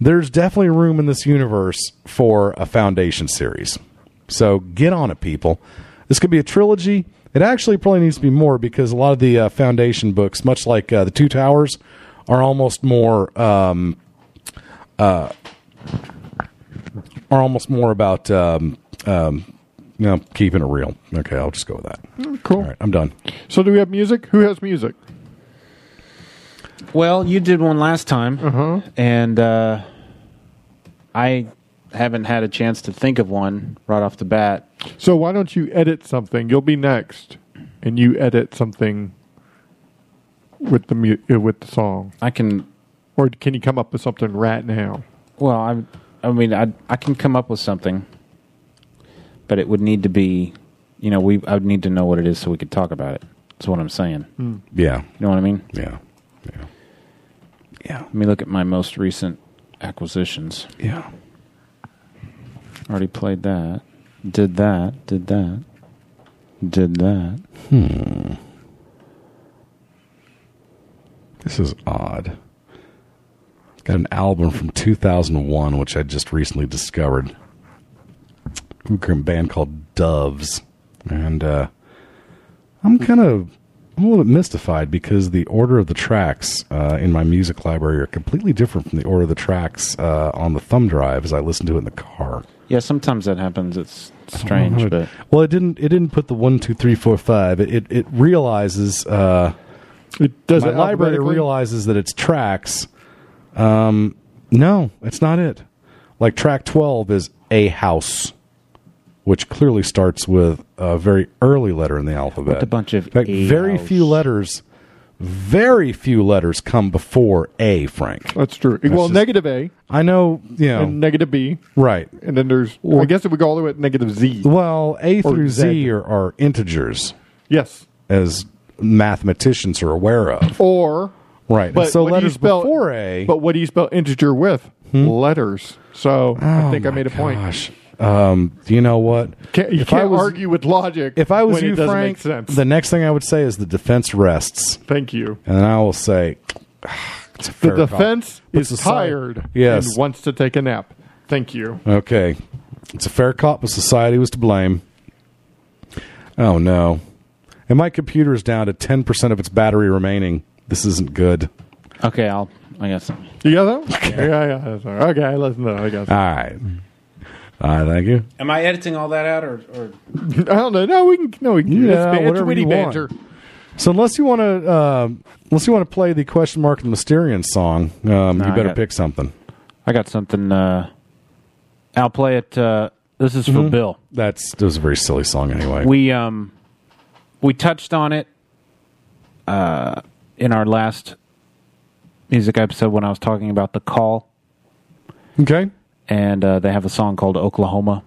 there's definitely room in this universe for a Foundation series. So get on it, people. This could be a trilogy. It actually probably needs to be more because a lot of the uh, Foundation books, much like uh, the Two Towers, are almost more. Um, uh, are almost more about um, um, you know keeping it real. Okay, I'll just go with that. cool. All right, I'm done. So do we have music? Who has music? Well, you did one last time, Uh-huh. and uh, I haven't had a chance to think of one right off the bat. So why don't you edit something? You'll be next, and you edit something with the mu- uh, with the song. I can. Or can you come up with something right now? Well, I, I mean, I, I can come up with something, but it would need to be, you know, we I would need to know what it is so we could talk about it. That's what I'm saying. Hmm. Yeah, You know what I mean? Yeah, yeah. Let me look at my most recent acquisitions. Yeah. Already played that. Did that. Did that. Did that. Hmm. This is odd. Got an album from 2001, which I just recently discovered. A band called Doves. And uh, I'm kind of I'm a little bit mystified because the order of the tracks uh, in my music library are completely different from the order of the tracks uh, on the thumb drive as I listen to it in the car. Yeah, sometimes that happens. It's strange, Oh, but well, it didn't. It didn't put the one, two, three, four, five. It it, it realizes. Uh, it does my it library realizes that it's tracks. Um, no, it's not it. Like track twelve is a house, which clearly starts with a very early letter in the alphabet. With a bunch of In fact, A very few letters. Very few letters come before A, Frank. That's true. That's well, just- negative A I know, you know, and negative B, right. and then there's. I guess if we go all the way at negative Z. Well, A through Z Z. are, are integers, Yes. as mathematicians are aware of. Or Right. But and so what do you letters spell- before A. But what do you spell integer with? Hmm? Letters. So I Oh think I made a point. Gosh. Um, you know what? Can't, you If can't was- argue with logic. If I was when you, it doesn't Frank, make sense. the next thing I would say is the defense rests, Thank you. and then I will say [SIGHS] it's a The fair call. defense But is tired Yes. and wants to take a nap. Thank you. Okay. It's a fair cop, but society was to blame. Oh no. And my computer is down to ten percent of its battery remaining. This isn't good. okay, I'll. I guess. You got that? yeah, yeah. that's all right. Okay, listen to that. I guess. All right. All right, thank you. Am I editing all that out, or, or [LAUGHS] I don't know. No, we can. No, we can. Yeah, it's, ban- it's whatever witty you want. banter. So unless you want to, uh, unless you want to play the question mark and Mysterian song, um, No, you I better got- pick something. I got something. Uh, I'll play it. Uh, this is for Bill. That's that was a very silly song anyway. We um we touched on it uh in our last music episode when I was talking about the call okay. And uh, they have a song called Oklahoma.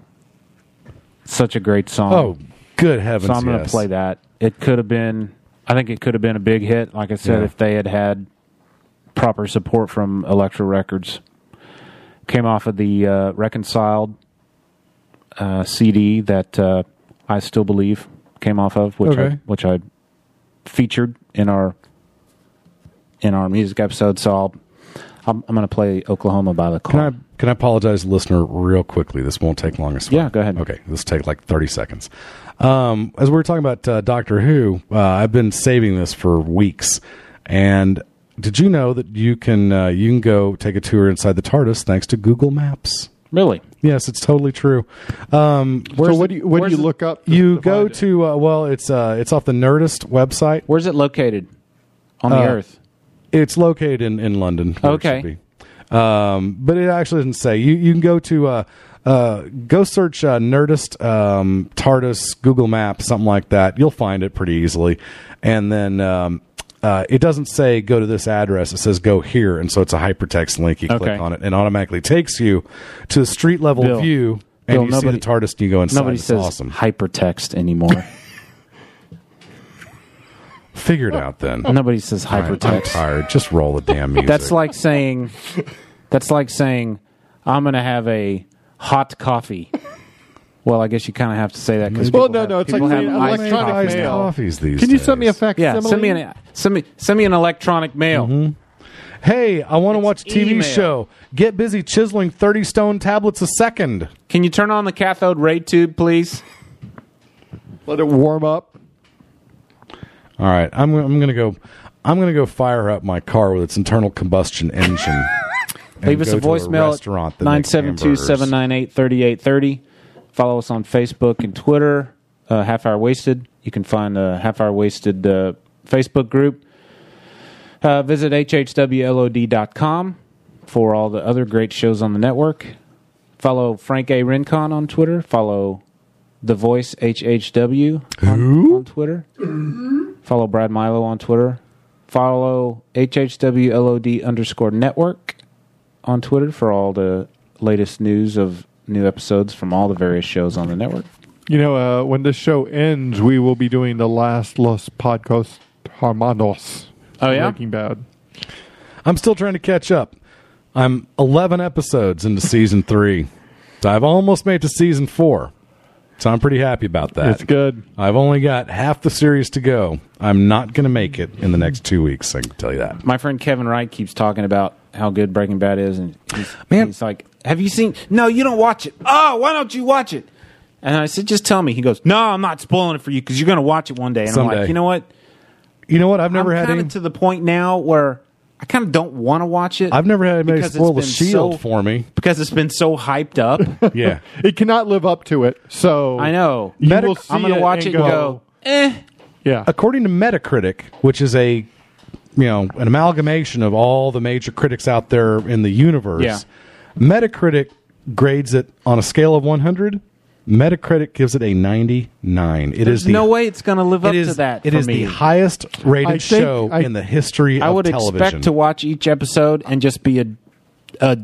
Such a great song. Oh, good heavens! so I'm going to yes. play that. It could have been I think it could have been a big hit like I said Yeah. if they had had proper support from Elektra Records. Came off of the uh, Reconciled uh, CD that uh, I still believe came off of, which I which I featured in our in our music episode. So I'll I'm, I'm going to play Oklahoma by the Can I can I apologize, listener, real quickly? This won't take long. As Yeah, go ahead. Okay, this will take like thirty seconds. Um, as we were talking about uh, Doctor Who, uh, I've been saving this for weeks, and did you know that you can uh, you can go take a tour inside the TARDIS thanks to Google Maps? Really? Yes, it's totally true. Um, So what do you what do you the- look up? you go to uh, well, it's uh, it's off the Nerdist website. Where's it located on the Uh, Earth? It's located in, in London. where it Okay. should be. Um, but it actually doesn't say. You you can go to uh, uh, go search uh, Nerdist um, TARDIS Google Maps something like that. You'll find it pretty easily. And then um, uh, it doesn't say go to this address. It says go here, and so it's a hypertext link. You Okay. click on it, and automatically takes you to the street level Bill. view. And Bill, you nobody- see the TARDIS, and you go inside. Nobody It's says awesome. hypertext anymore. [LAUGHS] Figure it out then. Nobody says All right, I'm hypertext. tired. Just roll the damn [LAUGHS] music. That's like saying that's like saying I'm going to have a hot coffee. Well, I guess you kind of have to say that because Well, no, no. It's like people have saying iced electronic coffee. iced mail. coffees these Can you send me a fax? facsimile? Yeah, send me an send me send me an electronic mail. Mm-hmm. Hey, I want to watch TV email. show. Get busy chiseling 30 stone tablets a second. Can you turn on the cathode ray tube, please? Let it warm up. All right, I'm I'm going to go I'm going to go fire up my car with its internal combustion [LAUGHS] engine. Leave us a to voicemail restaurant at that makes 972-798-3830. Follow us on Facebook and Twitter, uh, Half Hour Wasted. You can find a Half Hour Wasted uh, Facebook group. Uh, visit hhwlod.com for all the other great shows on the network. Follow Frank A. Rincon on Twitter. Follow The Voice HHW on, on Twitter. Follow Brad Milo on Twitter. Follow HHWLOD underscore network on Twitter for all the latest news of new episodes from all the various shows on the network. You know, uh, when this show ends, we will be doing the last Los Podcast Hermanos. Oh, yeah? Breaking Bad. I'm still trying to catch up. I'm 11 episodes into season three. So I've almost made it to season four. So I'm pretty happy about that. It's good. I've only got half the series to go. I'm not going to make it in the next two weeks. I can tell you that. My friend Kevin Wright keeps talking about how good Breaking Bad is, and he's, Man. he's like, "Have you seen? No, you don't watch it. Oh, why don't you watch it?" And I said, "Just tell me." He goes, "No, I'm not spoiling it for you because you're going to watch it one day." And I'm Someday. like, "You know what? You know what? I've never I'm had kind any. to the point now where I kind of don't want to watch it. I've never had anybody because it's spoil the been shield so- for me. because it's been so hyped up. [LAUGHS] Yeah. [LAUGHS] It cannot live up to it. So I know. You Meta- will see I'm going to watch it and go, eh. Yeah. According to Metacritic, which is a you know an amalgamation of all the major critics out there in the universe, Yeah. Metacritic grades it on a scale of 100. Metacritic gives it a 99. It is There's the, no way it's going to live up it is, to that. It for is me. the highest rated show I- in the history I of would television. expect to watch each episode and just be a a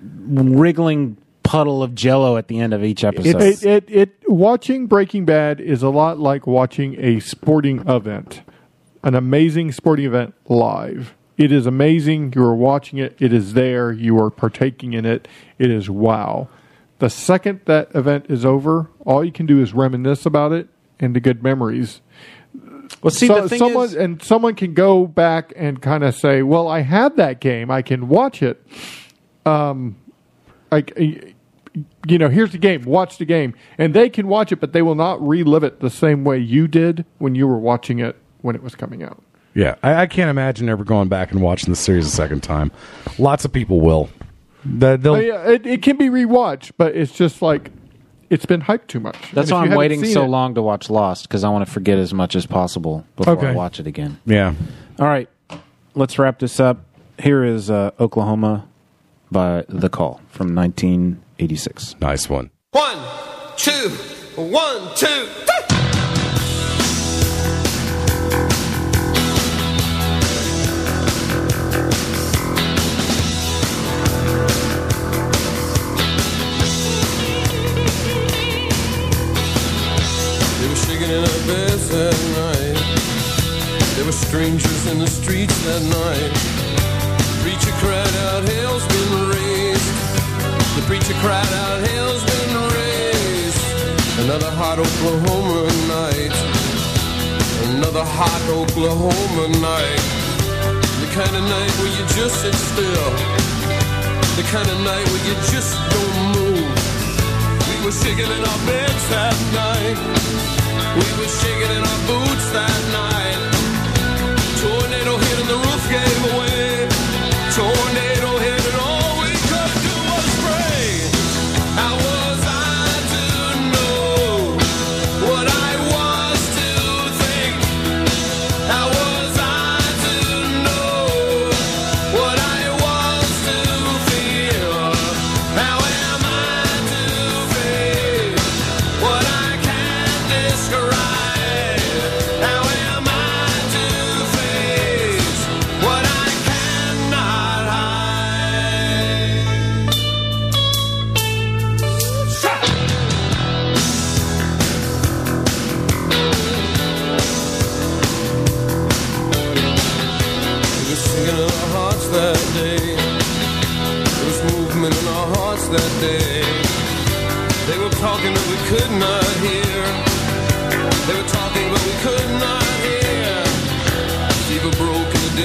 wriggling puddle of jello at the end of each episode. It, it, it, watching Breaking Bad is a lot like watching a sporting event, an amazing sporting event live. It is amazing. You are watching it. It is there. You are partaking in it. It is wow. The second that event is over, all you can do is reminisce about it and the good memories. well, see, So- the thing someone is, and someone can go back and kind of say, "Well, I had that game. I can watch it." Um, like you know, here's the game. Watch the game, and they can watch it, but they will not relive it the same way you did when you were watching it when it was coming out. yeah, I, I can't imagine ever going back and watching the series a second time. Lots of people will. That they'll, Oh, yeah, it, it can be rewatched, but it's just like it's been hyped too much. That's if why I'm waiting so it- long to watch Lost because I want to forget as much as possible before I watch it again. yeah. All right, let's wrap this up. Here is uh, Oklahoma by The Call from 1986. Nice one. One, two, one, two, three. Shaking in our beds that night. There were strangers in the streets that night. Preacher cried out, hell's been raised. The preacher cried out, hell's been raised. Another hot Oklahoma night. Another hot Oklahoma night. The kind of night where you just sit still. The kind of night where you just don't move. We were shaking in our beds that night. We were shaking in our boots that night.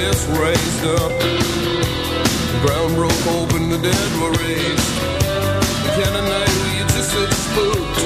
Deaths raised up. The ground broke open, the dead were raised. The where you just sit spooked.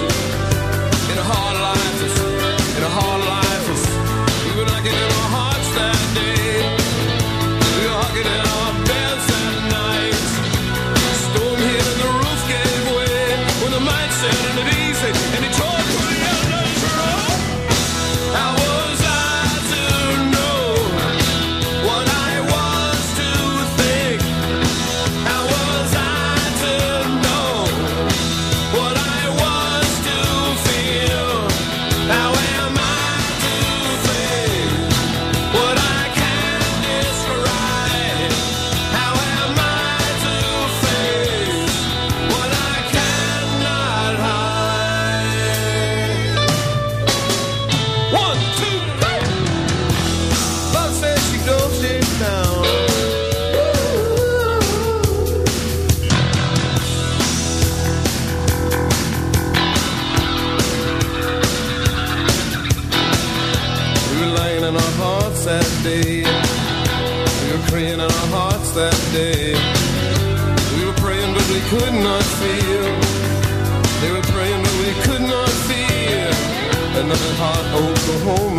Oklahoma.